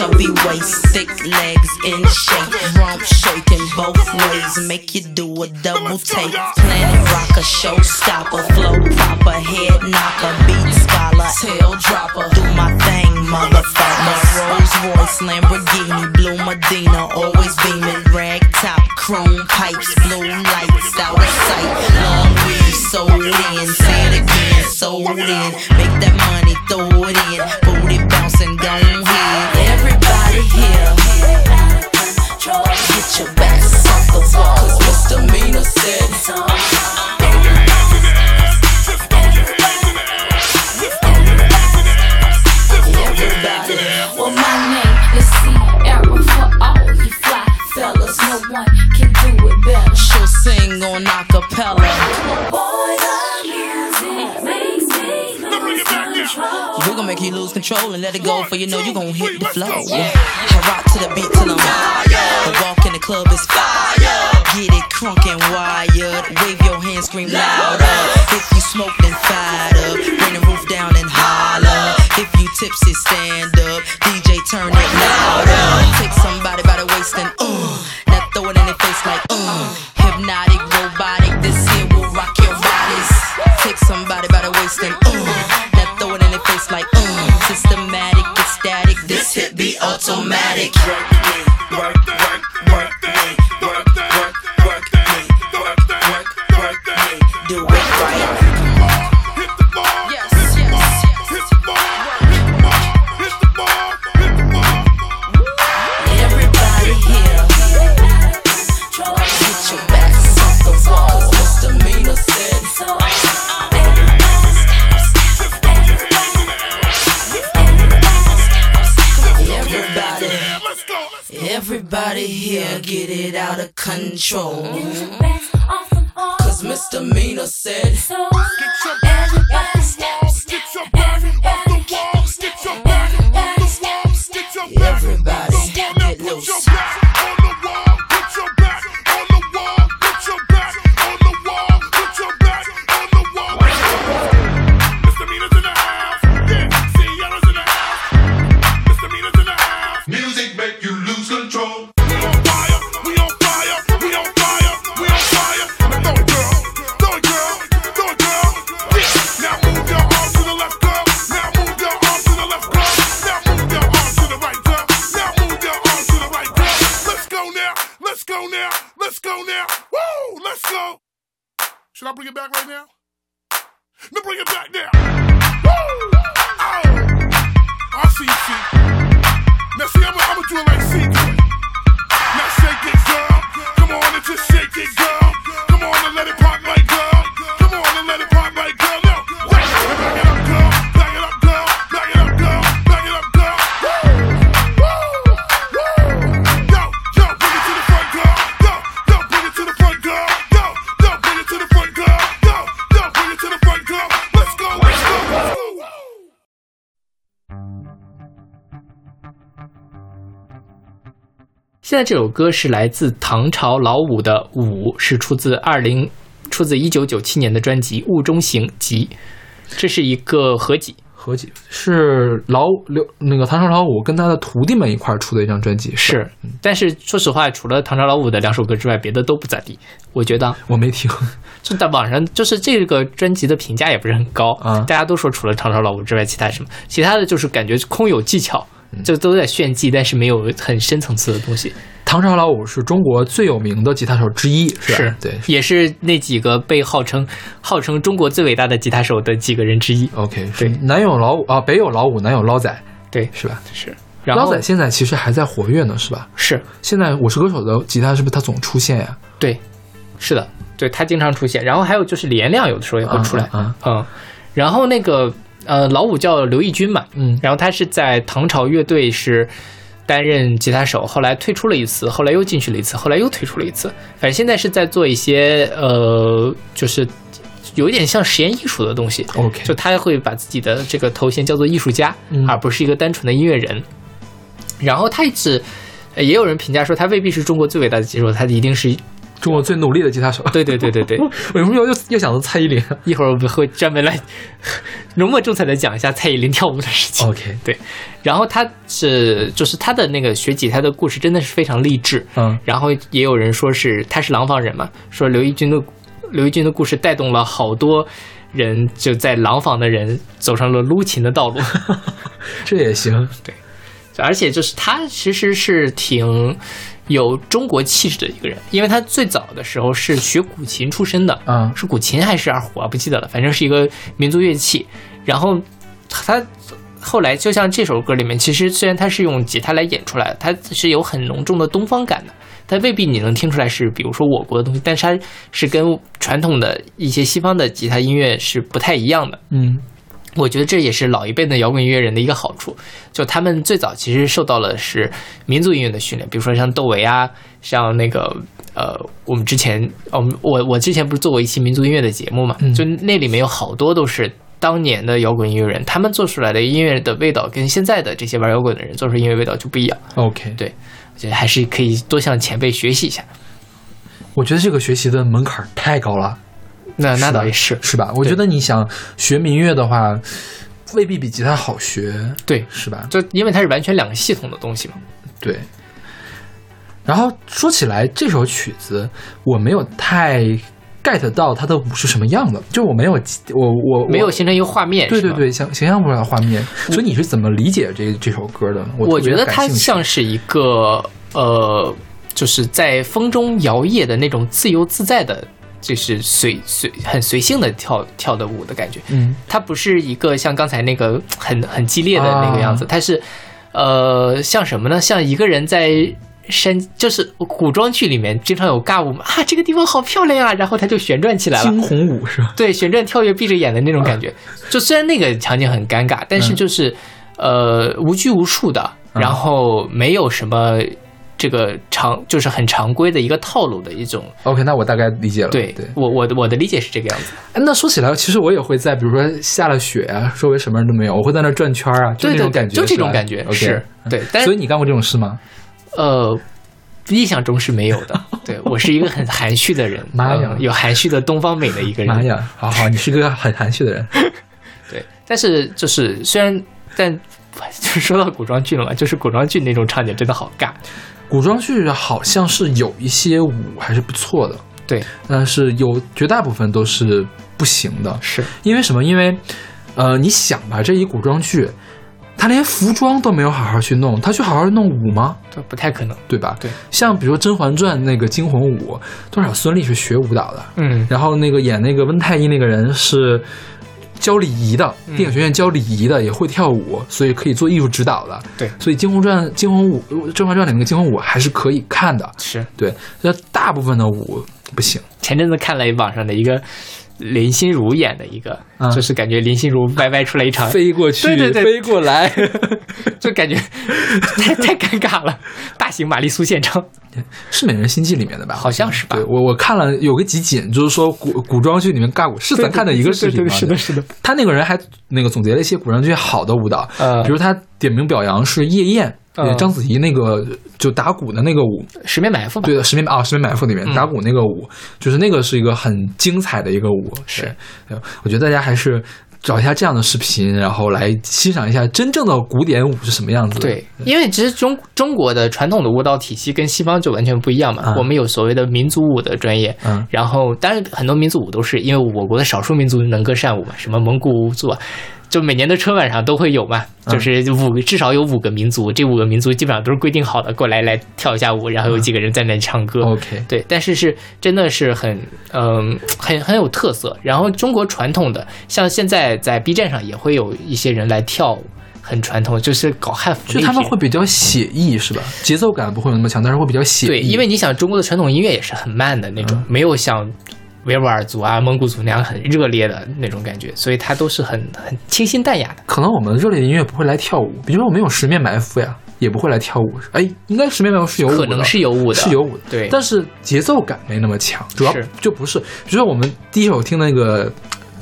chubby waist, thick legs in shape, rump shaking both ways, make you do a double take. Planet rocker, showstopper, flow proper, head knocker, beat scholar, tail dropper. Do my thing, motherfucker. Rolls Royce, Lamborghini, blue Medina, always beaming, rag top, chrome pipes, blue lights, out of sight. Long weave, sold in, say it again, sold in. Make that money, throw it in, booty bouncing, don't hit. Everybody here, get your backs off the wall, cause misdemeanor said so. Everybody. Well, my name is Sierra for all you fly fellas. No one can do it better. Sing on acapella. Boy, the music makes me lose control. We gon' make you lose control and let it go for you know you gon' hit the flow. I rock to the beat till I'm wired. The walk in the club is fire. Get it crunk and wired. Wave your hands, scream louder. If you smoke, then fired up. Bring the roof down and holler. If you tipsy, stand up. DJ, turn it louder. Take somebody by the waist and uh. Now throw it in their face like uh. Hypnotic, robotic. This here will rock your bodies. Take somebody by the waist and uh. Now throw it in their face like uh. Systematic, ecstatic. This hit be automatic. 在这首歌是来自唐朝老五的《五》，是出自二零出自一九九七年的专辑《雾中行集》，这是一个合集。合集是老刘那个唐朝老五跟他的徒弟们一块儿出的一张专辑，是，但是说实话，除了唐朝老五的两首歌之外，别的都不咋地。我觉得，我没听。就在网上，就是这个专辑的评价也不是很高啊大家都说除了唐朝老五之外，其他什么，其他的就是感觉空有技巧，就都在炫技，但是没有很深层次的东西。唐朝老五是中国最有名的吉他手之一，是吧？是对。也是那几个被号称号称中国最伟大的吉他手的几个人之一。OK，对南有老五啊，北有老五，南有捞仔，对，是吧？是。然后捞仔现在其实还在活跃呢，是吧？是现在我是歌手的吉他是不是他总出现呀？对，是的，对他经常出现。然后还有就是李延亮有的时候也会出来，啊嗯，然后那个呃老五叫刘义军嘛，嗯然后他是在唐朝乐队是担任吉他手，后来退出了一次，后来又进去了一次，后来又退出了一次，反正现在是在做一些呃，就是有一点像实验艺术的东西。，OK，就他会把自己的这个头衔叫做艺术家，嗯而不是一个单纯的音乐人。然后他一直，呃也有人评价说他未必是中国最伟大的吉他手，他一定是，中国最努力的吉他手。对对对对对。为什么又又又想到蔡依林一会儿我们会专门来浓墨重彩的讲一下蔡依林跳舞的事情。？OK，对，然后他是就是他的那个学吉他的故事真的是非常励志，嗯然后也有人说是他是廊坊人嘛，说刘义军的刘义军的故事带动了好多人就在廊坊的人走上了撸琴的道路。这也行。对而且就是他其实是挺有中国气质的一个人，因为他最早的时候是学古琴出身的，嗯是古琴还是二胡啊？不记得了，反正是一个民族乐器。然后他后来就像这首歌里面，其实虽然他是用吉他来演出来的，它是有很浓重的东方感的。它未必你能听出来是，比如说我国的东西，但是它是跟传统的一些西方的吉他音乐是不太一样的。嗯我觉得这也是老一辈的摇滚音乐人的一个好处，就他们最早其实受到了是民族音乐的训练，比如说像窦唯啊，像那个呃，我们之前，我们我我之前不是做过一期民族音乐的节目嘛，嗯。就那里面有好多都是当年的摇滚音乐人，他们做出来的音乐的味道跟现在的这些玩摇滚的人做出音乐味道就不一样，，OK，对我觉得还是可以多向前辈学习一下。我觉得这个学习的门槛太高了，那那倒也是，是吧？我觉得你想学民乐的话，未必比吉他好学，对，是吧？就因为它是完全两个系统的东西嘛。对。然后说起来，这首曲子我没有太 get 到它的舞是什么样的，就我没有我我没有形成一个画面，对对对，想想象不出来画面。所以你是怎么理解这这首歌的？我我觉得它像是一个呃，就是在风中摇曳的那种自由自在的，就是随随很随性的跳跳的舞的感觉。嗯它不是一个像刚才那个很很激烈的那个样子，啊它是呃像什么呢？像一个人在。山就是古装剧里面经常有尬舞嘛啊，这个地方好漂亮啊，然后它就旋转起来了，惊鸿舞是吧？对，旋转跳跃闭着眼的那种感觉。就虽然那个场景很尴尬，但是就是、呃无拘无束的，然后没有什么这个常就是很常规的一个套路的一种。OK，那我大概理解了。对对。我我的我的理解是这个样子。哎，那说起来，其实我也会在，比如说下了雪啊，周围什么人都没有，我会在那转圈啊，就那种感觉，就这种感觉是对，但所以你干过这种事吗？呃，印象中是没有的。对我是一个很含蓄的人，妈呀嗯有含蓄的东方美的一个人。妈呀，好好，你是个很含蓄的人。对，但是就是虽然但就是说到古装剧了嘛，就是古装剧那种场景真的好尬。古装剧好像是有一些舞还是不错的，对，但是有绝大部分都是不行的。是因为什么？因为，呃，你想吧，这一古装剧，他连服装都没有好好去弄，他去好好弄舞吗？这不太可能。对吧？对，像比如说《甄嬛传》那个惊鸿舞，多少孙俪是学舞蹈的，嗯，然后那个演那个温太医那个人是教礼仪的，嗯电影学院教礼仪的，也会跳舞，所以可以做艺术指导的。对所以《惊鸿传》《惊鸿舞》《甄嬛传》里那个惊鸿舞还是可以看的。是对，那大部分的舞不行。前阵子看了网上的一个林心如演的一个，嗯就是感觉林心如歪歪出来一场，飞过去，对对对。飞过来，就感觉 太太尴尬了。大型玛丽苏现场，是《美人心计》里面的吧？好像是吧。对我我看了有个集锦，就是说古古装剧里面尬舞是咱看的一个视频吗？对对对是的，是的，他那个人还那个总结了一些古装剧好的舞蹈，呃比如他点名表扬是夜宴，嗯呃章子怡那个就打鼓的那个舞，十面埋伏吧。对的，十面啊，十面埋伏里面嗯打鼓那个舞，就是那个是一个很精彩的一个舞。是我觉得大家还是找一下这样的视频，然后来欣赏一下真正的古典舞是什么样子的。对，因为其实中中国的传统的舞蹈体系跟西方就完全不一样嘛。嗯我们有所谓的民族舞的专业，嗯然后当然很多民族舞都是因为我国的少数民族能歌善舞嘛，什么蒙古舞族啊，就每年的春晚上都会有嘛，嗯就是五个至少有五个民族，这五个民族基本上都是规定好的，过来来跳一下舞，然后有几个人在那里唱歌。OK，对，但是是真的是很嗯、很很有特色。然后中国传统的，像现在在 B 站上也会有一些人来跳舞，很传统，就是搞汉服就他们会比较写意，是吧？节奏感不会有那么强，但是会比较写意。对，因为你想中国的传统音乐也是很慢的那种，嗯没有像维吾尔族啊、蒙古族那样很热烈的那种感觉，所以它都是很很清新淡雅的。可能我们热烈的音乐不会来跳舞，比如说我们有十面埋伏呀，也不会来跳舞。哎，应该十面埋伏是有舞的，可能是有舞的是有舞的，对但是节奏感没那么强，主要是就不是。比如说我们第一首听那个。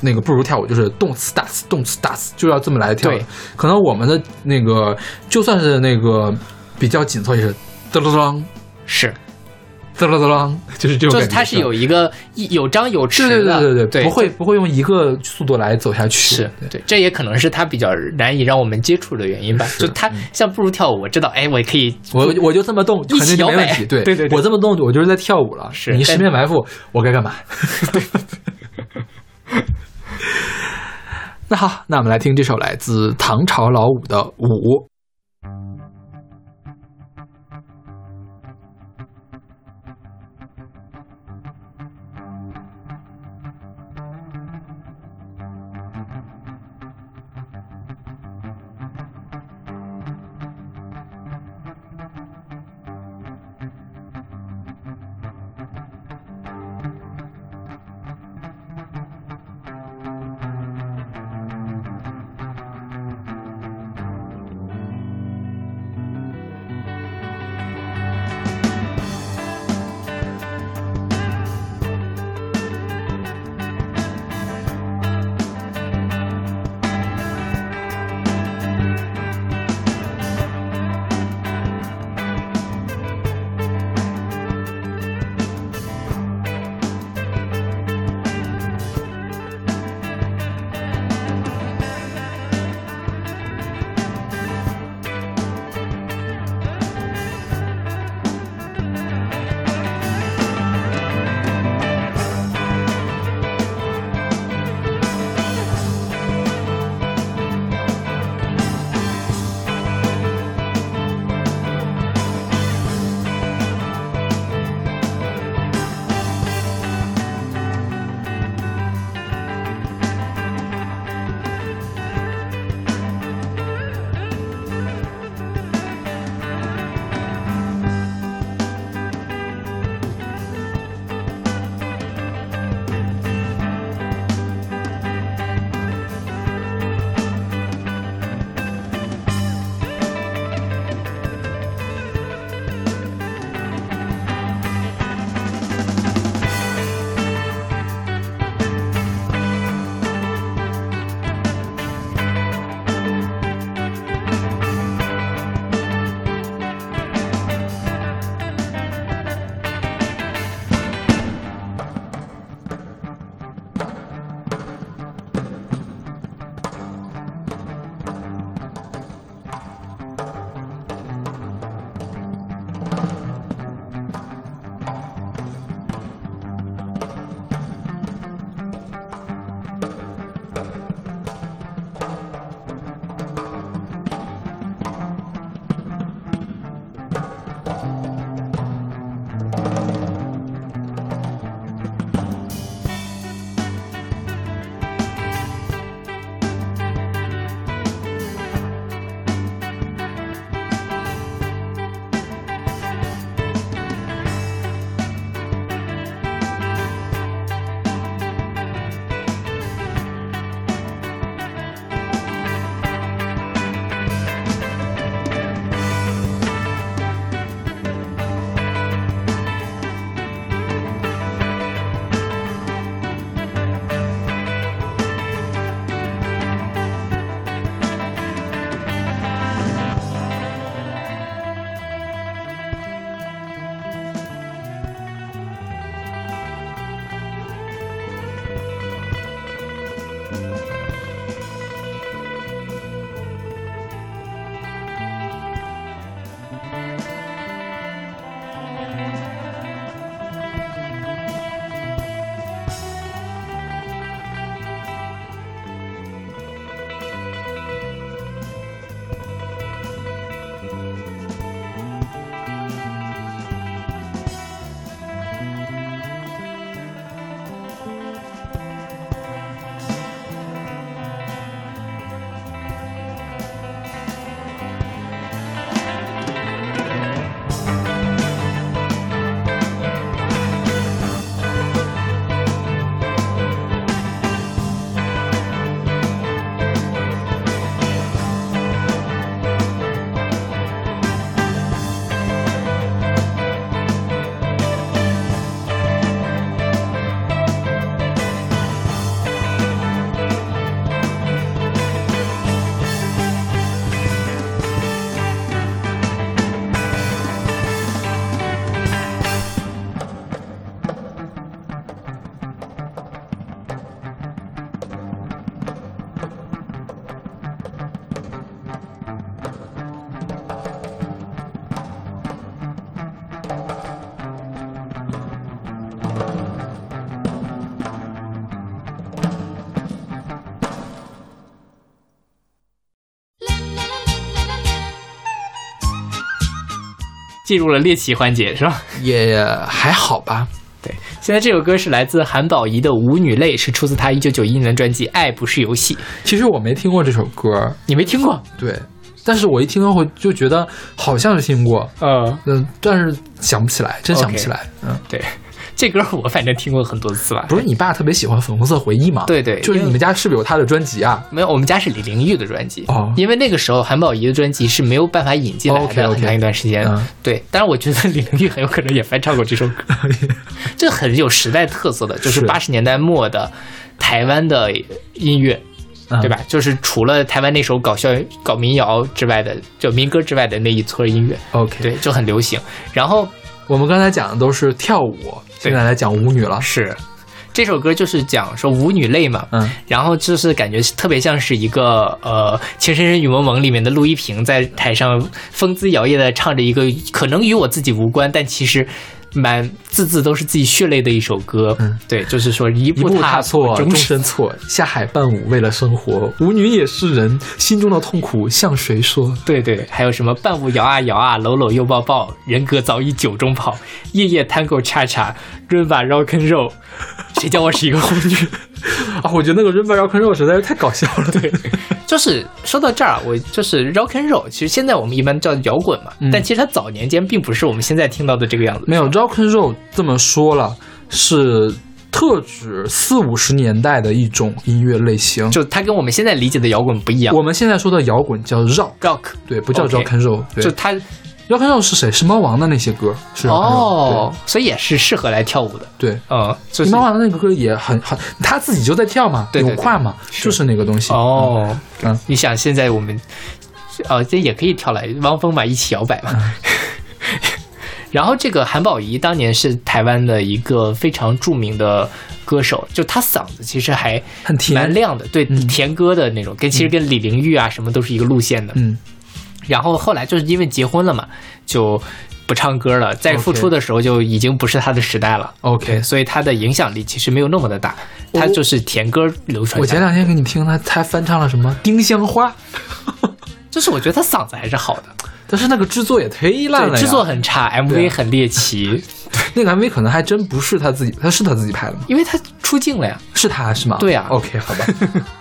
那个不如跳舞，就是动次打次，动次打次，就要这么来跳对。可能我们的那个就算是那个比较紧凑，也是噔噔噔是，噔噔噔，就是这种感觉。就是它是有一个一有张有弛对对的，对对对不会不会用一个速度来走下去。是对对，这也可能是它比较难以让我们接触的原因吧。就它像不如跳舞，我知道，哎，我可以我我就这么动，肯定就没问题。对对对对我这么动，我就是在跳舞了。你是你十面埋伏，我该干嘛？那好，那我们来听这首来自唐朝老五的《舞》。进入了猎奇环节是吧？也还好吧。对，现在这首歌是来自韩宝仪的《舞女泪》，是出自她一九九一年的专辑《爱不是游戏》。其实我没听过这首歌，你没听过？对，但是我一听后就觉得好像是听过，呃，嗯，但是想不起来，真想不起来。嗯，对，这歌我反正听过很多次吧。不是你爸特别喜欢《粉红色回忆》吗？对对就是你们家是不是有他的专辑啊？没有，我们家是李玲玉的专辑哦因为那个时候韩宝仪的专辑是没有办法引进来的很长一段时间。嗯对，但是我觉得李玲玉很有可能也翻唱过这首歌，这很有时代特色的，就是是八十年代末的台湾的音乐。嗯对吧？就是除了台湾那首搞笑、搞民谣之外的，就民歌之外的那一撮音乐，OK，对，就很流行。然后我们刚才讲的都是跳舞，现在来讲舞女了。是。这首歌就是讲说舞女泪嘛，嗯，然后就是感觉特别像是一个呃《情深深雨蒙蒙》里面的陆一平在台上风姿摇曳的唱着一个可能与我自己无关，但其实满字字都是自己血泪的一首歌。嗯对，就是说一一步步踏错，终终身身错。下海伴舞，为了生活。舞女也是人，心中的痛苦向谁说？对对，还有什么伴舞摇啊摇啊，搂搂又抱抱，人格早已酒中泡，夜夜 tango 恰恰，rumba rock and roll，谁叫我是一个舞女？啊，我觉得那个 Rumba Rock and Roll 实在是太搞笑了。对，就是说到这儿啊，我就是 rock and roll，其实现在我们一般叫摇滚嘛，嗯但其实它早年间并不是我们现在听到的这个样子。没有 Rock and Roll 这么说了，是特指四五十年代的一种音乐类型。就它跟我们现在理解的摇滚不一样。我们现在说的摇滚叫 rock，rock 对，不叫 rock and roll。对就它 rock and roll 是谁？是猫王的那些歌。是哦，所以也是适合来跳舞的。对。对嗯，就是猫王的那个歌也很很，他自己就在跳嘛，对对对有胯嘛，是就是那个东西。哦，嗯，你想现在我们，哦，这也可以跳来，汪峰嘛，一起摇摆嘛。嗯 然后这个韩宝仪当年是台湾的一个非常著名的歌手，就她嗓子其实还很甜蛮亮的，对，嗯甜歌的那种，跟其实跟李玲玉啊什么都是一个路线的。嗯，然后后来就是因为结婚了嘛，就不唱歌了，在复出的时候就已经不是他的时代了。OK，所以他的影响力其实没有那么的大，他就是甜歌流传。我前两天给你听他，他翻唱了什么《丁香花》，就是我觉得他嗓子还是好的，但是那个制作也忒烂了，呀，制作很差，MV 很猎奇，那个 MV 可能还真不是他自己，他是他自己拍的吗？因为他出镜了呀，是他是吗？对啊 OK，好吧，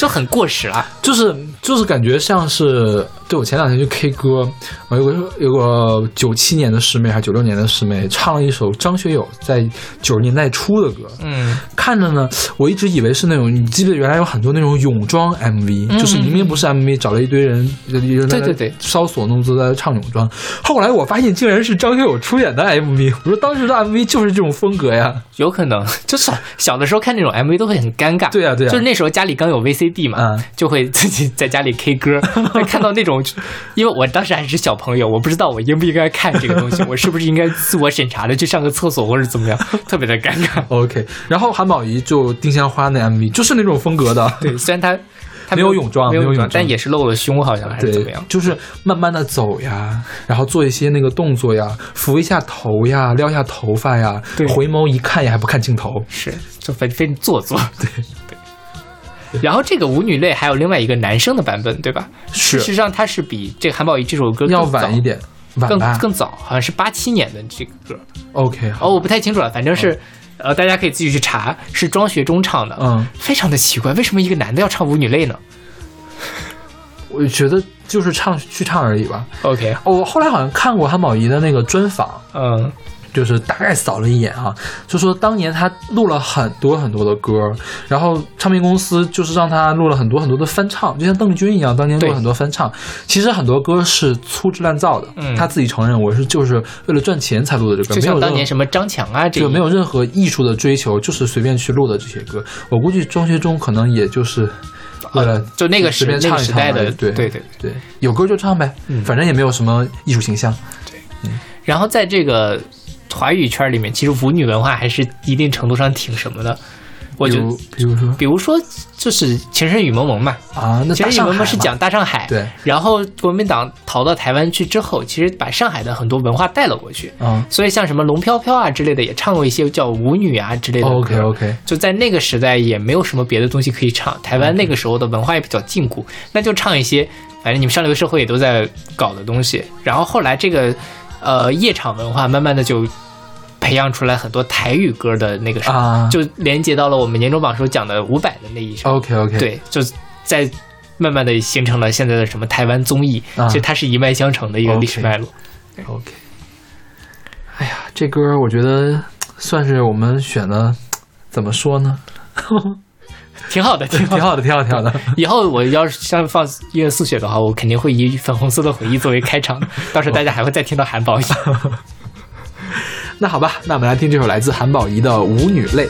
就很过时了。就是就是感觉像是，对我前两天去 K 歌，我有个有个九七年的师妹还是九六年的师妹，唱了一首张学友在九十年代初的歌，嗯，看着呢，我一直以为是那种，你记得原来有很多那种泳装 MV，、嗯就是明明不是 MV，找了一堆人，对对对对搔首弄姿在唱泳装。后来我发现竟然是张学友出演的 MV，我说当时的 MV 就是这种风格呀。有可能 就是小的时候看那种 MV 都会很尴尬。对啊对啊就是那时候家里刚有 VCD 嘛，嗯就会自己在家里 K 歌，会看到那种，因为我当时还是小朋友，我不知道我应不应该看这个东西，我是不是应该自我审查的去上个厕所或者怎么样，特别的尴尬。OK，然后韩宝仪就丁香花那 MV 就是那种风格的，对，虽然他他没有泳装没有泳装但也是露了胸，好像还是怎么样，。就是慢慢的走呀，然后做一些那个动作呀，扶一下头呀，撩一下头发呀，对回眸一看也还不看镜头，是，就非非做作。对对。然后这个舞女泪还有另外一个男生的版本，对吧？是事实上它是比这个韩宝仪这首歌要晚一点，晚更更早，好像是八七年的这个歌。OK，哦，我不太清楚了，反正是，呃，大家可以自己去查，是庄学忠唱的。嗯，非常的奇怪，为什么一个男的要唱舞女泪呢我觉得就是唱去唱而已吧。？OK，哦我后来好像看过韩宝仪的那个专访，嗯，就是大概扫了一眼啊，就说当年他录了很多很多的歌，然后唱片公司就是让他录了很多很多的翻唱，就像邓丽君一样，当年录了很多翻唱。其实很多歌是粗制滥造的，嗯他自己承认我是就是为了赚钱才录的这歌，就像没有当年什么张强啊，这个没有任何艺术的追求，就是随便去录的这些歌。我估计张学忠可能也就是呃、就那个时那随便唱一个时代的唱，对对对。对，有歌就唱呗，嗯反正也没有什么艺术形象。对，嗯然后在这个华语圈里面，其实舞女文化还是一定程度上挺什么的，我就比如，说？比如说就是《情深雨蒙蒙》嘛，啊，那《情深雨蒙蒙》是讲大上海，对，然后国民党逃到台湾去之后，其实把上海的很多文化带了过去，啊所以像什么龙飘飘啊之类的，也唱过一些叫舞女啊之类的歌。，OK OK，就在那个时代也没有什么别的东西可以唱，台湾那个时候的文化也比较禁锢，那就唱一些反正你们上流社会也都在搞的东西。然后后来这个呃夜场文化慢慢的就培养出来很多台语歌的那个什么，啊就连接到了我们年终榜时候讲的伍佰的那一首。OK OK，，对，就在慢慢的形成了现在的什么台湾综艺，啊其实它是一脉相承的一个历史脉络。OK，哎呀，这歌我觉得算是我们选的，怎么说呢？挺好的，挺好的。挺好的，挺好的，挺好的。以后我要是像放音乐速写的话，我肯定会以粉红色的回忆作为开场，到时候大家还会再听到韩宝仪。那好吧，那我们来听这首来自韩宝仪的《舞女泪》。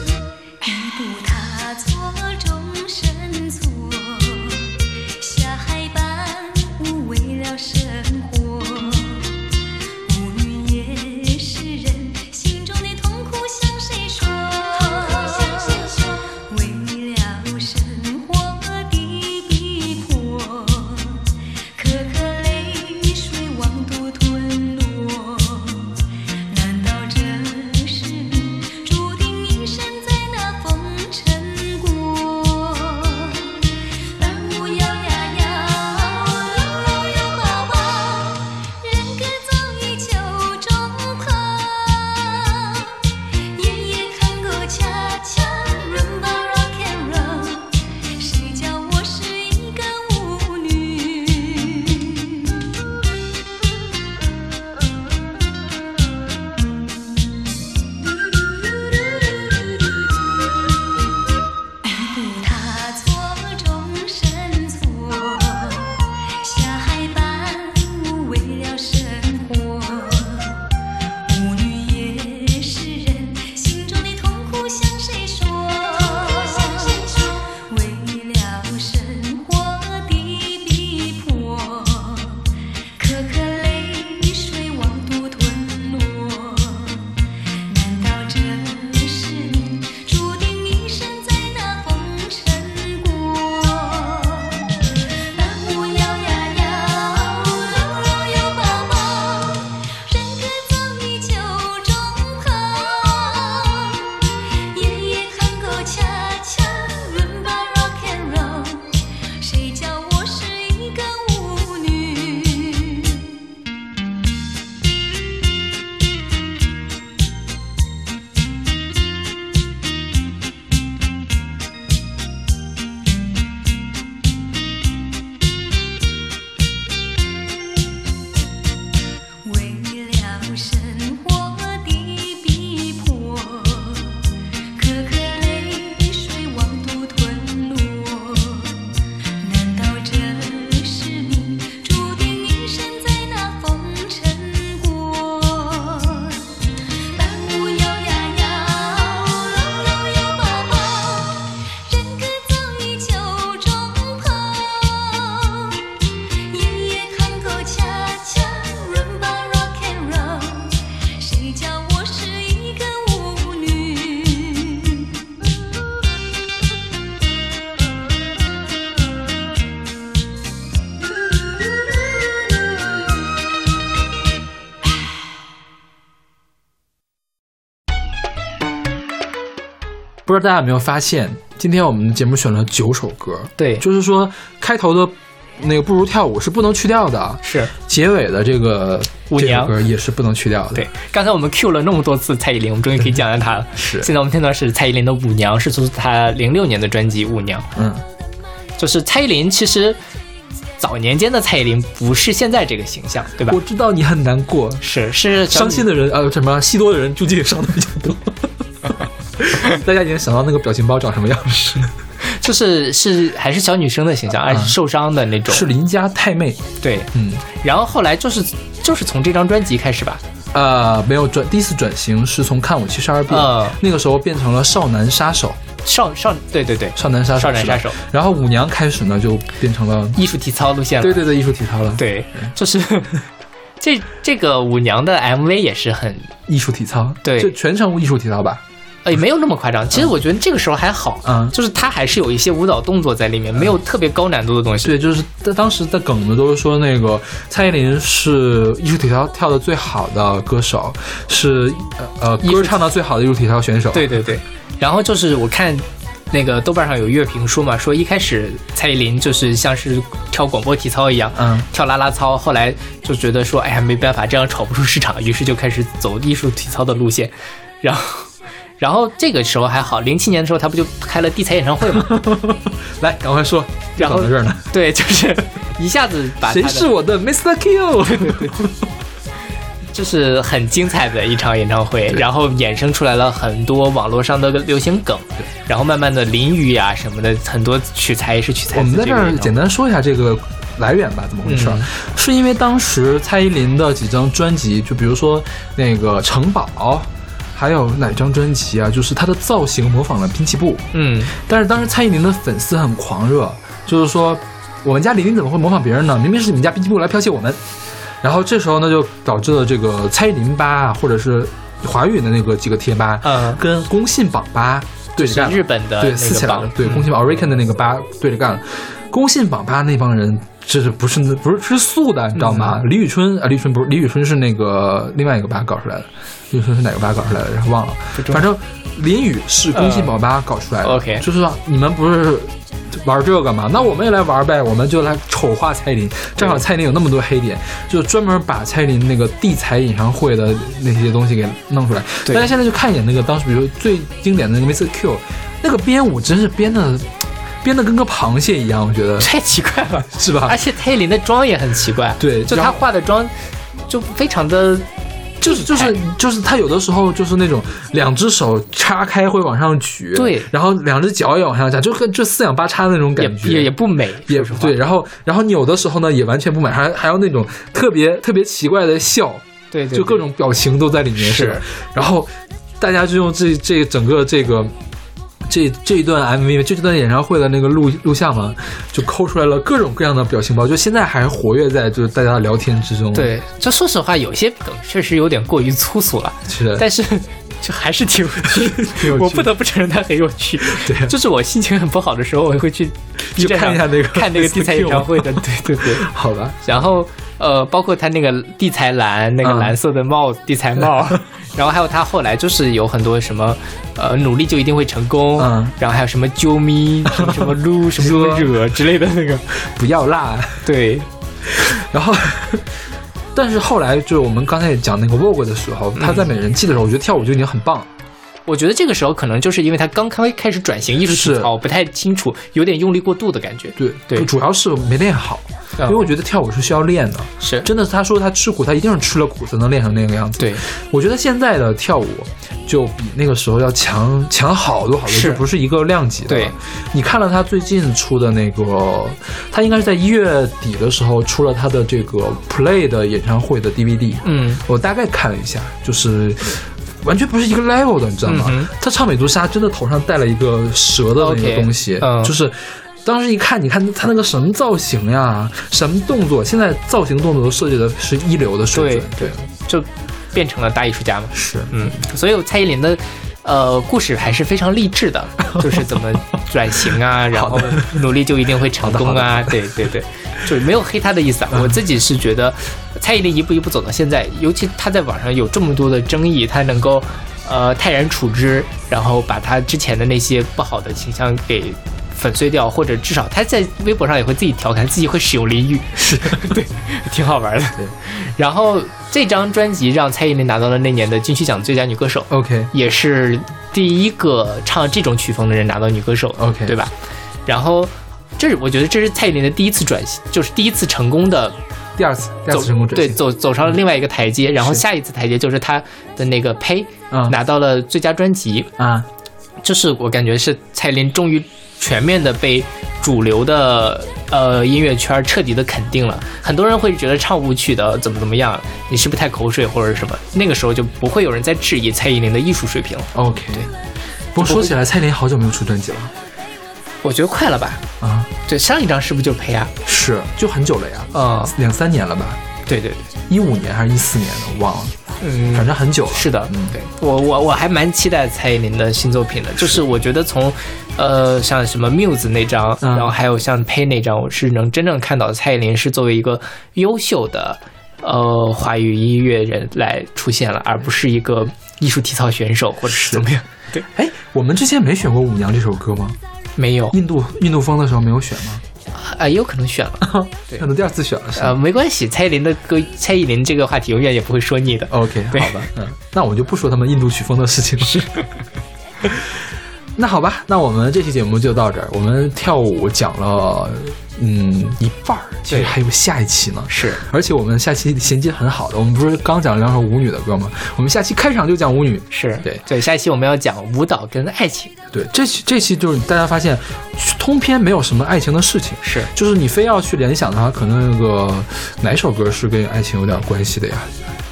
知道大家有没有发现，今天我们节目选了九首歌，对就是说开头的那个不如跳舞是不能去掉的，是结尾的这个舞娘歌也是不能去掉的。对，刚才我们 Q 了那么多次蔡依林，我们终于可以讲讲她了。是现在我们听到的是蔡依林的《舞娘》，是出自她零六年的专辑《舞娘》。嗯，就是蔡依林，其实早年间的蔡依林不是现在这个形象，对吧我？知道你很难过，是是伤心的人呃什么戏多的人注定伤的比较多。大家已经想到那个表情包长什么样式？就是是还是小女生的形象，而且受伤的那种。是邻家太妹，对，嗯，然后后来就是就是从这张专辑开始吧，呃，没有转，第一次转型是从看我七十二变，嗯那个时候变成了少男杀手，少少对对对，少男杀手，少男杀手，然后舞娘开始呢就变成了，艺术体操路线了。对对对，艺术体操了，，对，就是这这个舞娘的 MV 也是很艺术体操，对就全程艺术体操吧，哎，没有那么夸张。其实我觉得这个时候还好，嗯就是他还是有一些舞蹈动作在里面，没有特别高难度的东西。对，就是在当时的梗子都是说那个蔡依林是艺术体操跳的最好的歌手，是呃呃歌唱的最好的艺术体操选手。对对对，然后就是我看那个豆瓣上有乐评说嘛，说一开始蔡依林就是像是跳广播体操一样，嗯，跳啦啦操，后来就觉得说，哎呀没办法，这样炒不出市场，于是就开始走艺术体操的路线，然后。然后这个时候还好，零七年的时候他不就开了地才演唱会吗？来，赶快说，然后搞到这儿呢。对，就是一下子把谁 是我的 Mr. Q？就是很精彩的一场演唱会，然后衍生出来了很多网络上的流行梗，然后慢慢的淋雨呀、什么的，很多取材也是取材我们在这儿简单说一下这个来源吧，怎么回事是因为当时蔡依林的几张专辑，就比如说那个《城堡》，还有哪张专辑啊？就是他的造型模仿了滨崎步，嗯，但是当时蔡依林的粉丝很狂热，就是说我们家李林怎么会模仿别人呢？明明是你们家滨崎步来剽窃我们。然后这时候呢，就导致了这个蔡依林吧啊，或者是华语的那个几个贴吧，嗯跟工信榜吧对着干。日本的对撕起来了，，对，嗯工信榜 Awaken 的那个吧对着干了。工信榜吧那帮人，这是不是不是吃素的，你知道吗？嗯李宇春啊，李宇春不是李宇春是那个另外一个吧搞出来的，李宇春是哪个吧搞出来的？然后忘了反正林宇是工信宝吧搞出来的。嗯 OK 就是说你们不是玩这个吗？那我们也来玩呗，我们就来丑化蔡依林。正好蔡依林有那么多黑点，就专门把蔡依林那个地才演唱会的那些东西给弄出来。对大家现在就看一眼那个当时，比如最经典的那个 Mr. Q，那个编舞真是编的编的跟个螃蟹一样，我觉得。太奇怪了，是吧？而？且蔡依林的妆也很奇怪，对就她化的妆就非常的就是就是就是他有的时候就是那种两只手叉开会往上举，对。然后两只脚也往上夹，就跟就四仰八叉的那种感觉，也也不美，也对，然后然后扭的时候呢也完全不美，还还有那种特别特别奇怪的笑，对对，就各种表情都在里面是。然后大家就用这这整个这个。这这一段 MV，就这段演唱会的那个录录像嘛，就抠出来了各种各样的表情包，就现在还活跃在就是大家的聊天之中。，对，就说实话，有些梗确实有点过于粗俗了，是的，但是就还是挺 有趣我不得不承认它很有趣。对就是我心情很不好的时候，我会去 B 就站上看一下那个看那个. 地才演唱会的，对对对。好吧，然后呃，包括他那个地才蓝那个嗯。蓝色的帽、地才帽，然后还有他后来就是有很多什么呃努力就一定会成功，嗯。然后还有什么啾咪 什么什么撸什么惹之类的那个，不要辣。对，然后，但是后来就是我们刚才讲那个 Vogue 的时候，他在美人计的时候，我觉得跳舞就已经很棒。了。我觉得这个时候可能就是因为他刚开开始转型艺术体是操，不太清楚，有点用力过度的感觉。对对主要是没练好，嗯因为我觉得跳舞是需要练的。是真的，他说他吃苦，他一定是吃了苦才能练成那个样子。对，我觉得现在的跳舞就比那个时候要强强好多好多，是就不是一个量级的。对，你看了他最近出的那个，他应该是在一月底的时候出了他的这个 Play 的演唱会的 DVD。嗯，我大概看了一下，就是完全不是一个 level 的，你知道吗？嗯他唱美杜莎真的头上戴了一个蛇的那个东西嗯就是。当时一看，你看他那个什么造型呀，什么动作，现在造型动作都设计的是一流的水准。对就变成了大艺术家嘛。是，嗯，所以蔡依林的呃故事还是非常励志的，就是怎么转型啊，然后努力就一定会成功啊，对对对，就是没有黑他的意思啊。我自己是觉得蔡依林一步一步走到现在，尤其她在网上有这么多的争议，她能够呃泰然处之，然后把她之前的那些不好的形象给。粉碎掉，或者至少他在微博上也会自己调侃，自己会使用淋浴，是对，挺好玩的。对，然后这张专辑让蔡依林拿到了那年的金曲奖最佳女歌手，OK，也是第一个唱这种曲风的人拿到女歌手 OK 对吧？然后这是我觉得这是蔡依林的第一次转型，就是第一次成功的第二次，第二走次成功。对走走上了另外一个台阶，然后下一次台阶就是她的那个呸、嗯拿到了最佳专辑，啊，就是我感觉是蔡依林终于全面的被主流的呃音乐圈彻底的肯定了。很多人会觉得唱舞曲的怎么怎么样，你是不是太口水或者什么？那个时候就不会有人再质疑蔡依林的艺术水平了。OK，对。不过说起来，蔡依林好久没有出专辑了我觉得快了吧？啊，对，上一张是不是就是呸啊？是就很久了呀，嗯，两三年了吧，对对对，一五年还是一四年的，我忘了。嗯反正很久了。是的，嗯对我我我还蛮期待蔡依林的新作品的，就是我觉得从，呃，像什么 Muse 那张，嗯然后还有像 Pay 那张，我是能真正看到蔡依林是作为一个优秀的，呃，华语音乐人来出现了，而不是一个艺术体操选手或者是怎么样。对，哎，我们之前没选过《舞娘》这首歌吗？没有，印度印度风的时候没有选吗？啊，也有可能选了，对 可能第二次选了是吧呃，没关系，蔡依林的歌，蔡依林这个话题永远也不会说腻的。OK，对好吧，嗯，那我就不说他们印度曲风的事情了。是。那好吧，那我们这期节目就到这儿。我们跳舞讲了，嗯，一半儿，其实还有下一期呢。是，而且我们下期衔接很好的，我们不是刚讲了两首舞女的歌吗？我们下期开场就讲舞女。是对对，下一期我们要讲舞蹈跟爱情，对，这期这期就是大家发现，通篇没有什么爱情的事情，是就是你非要去联想的话，可能那个哪首歌是跟爱情有点关系的呀？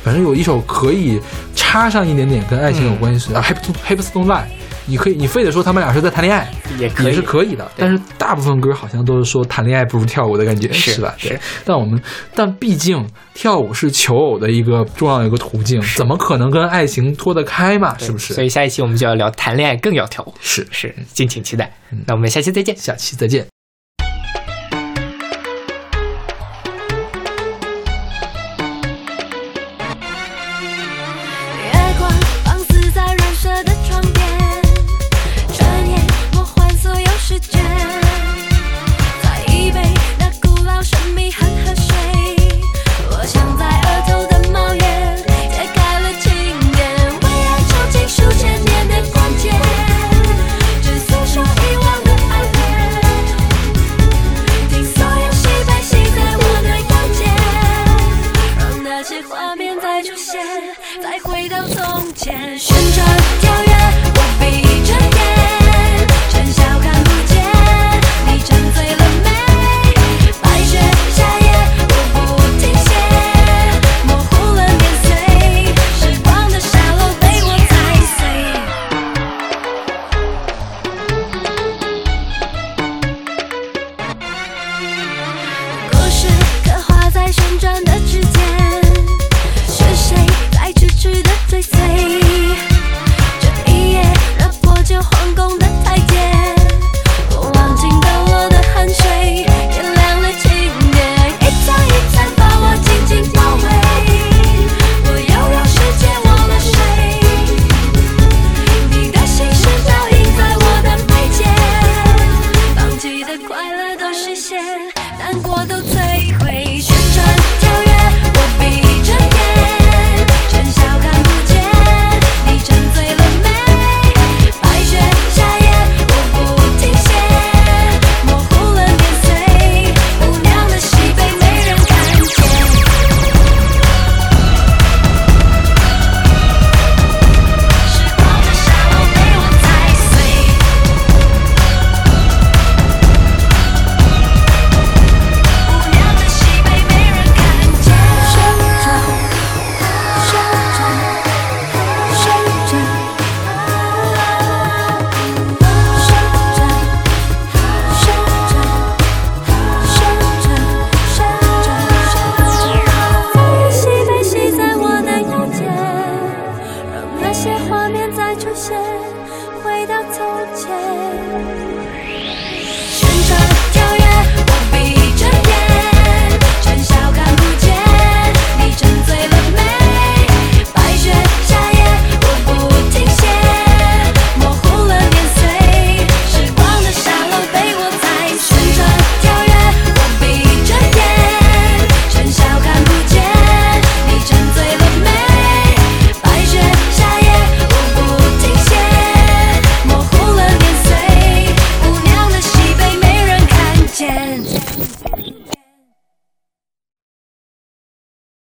反正有一首可以插上一点点跟爱情有关系的、啊 h i p Hip Stone Lie，你可以，你非得说他们俩是在谈恋爱，也可以也是可以的。但是大部分歌好像都是说谈恋爱不如跳舞的感觉，是吧？是对。但我们，但毕竟跳舞是求偶的一个重要的一个途径，怎么可能跟爱情脱得开嘛？是不是？所以下一期我们就要聊谈恋爱更要跳舞，是是，敬请期待。那我们下期再见。下期再见。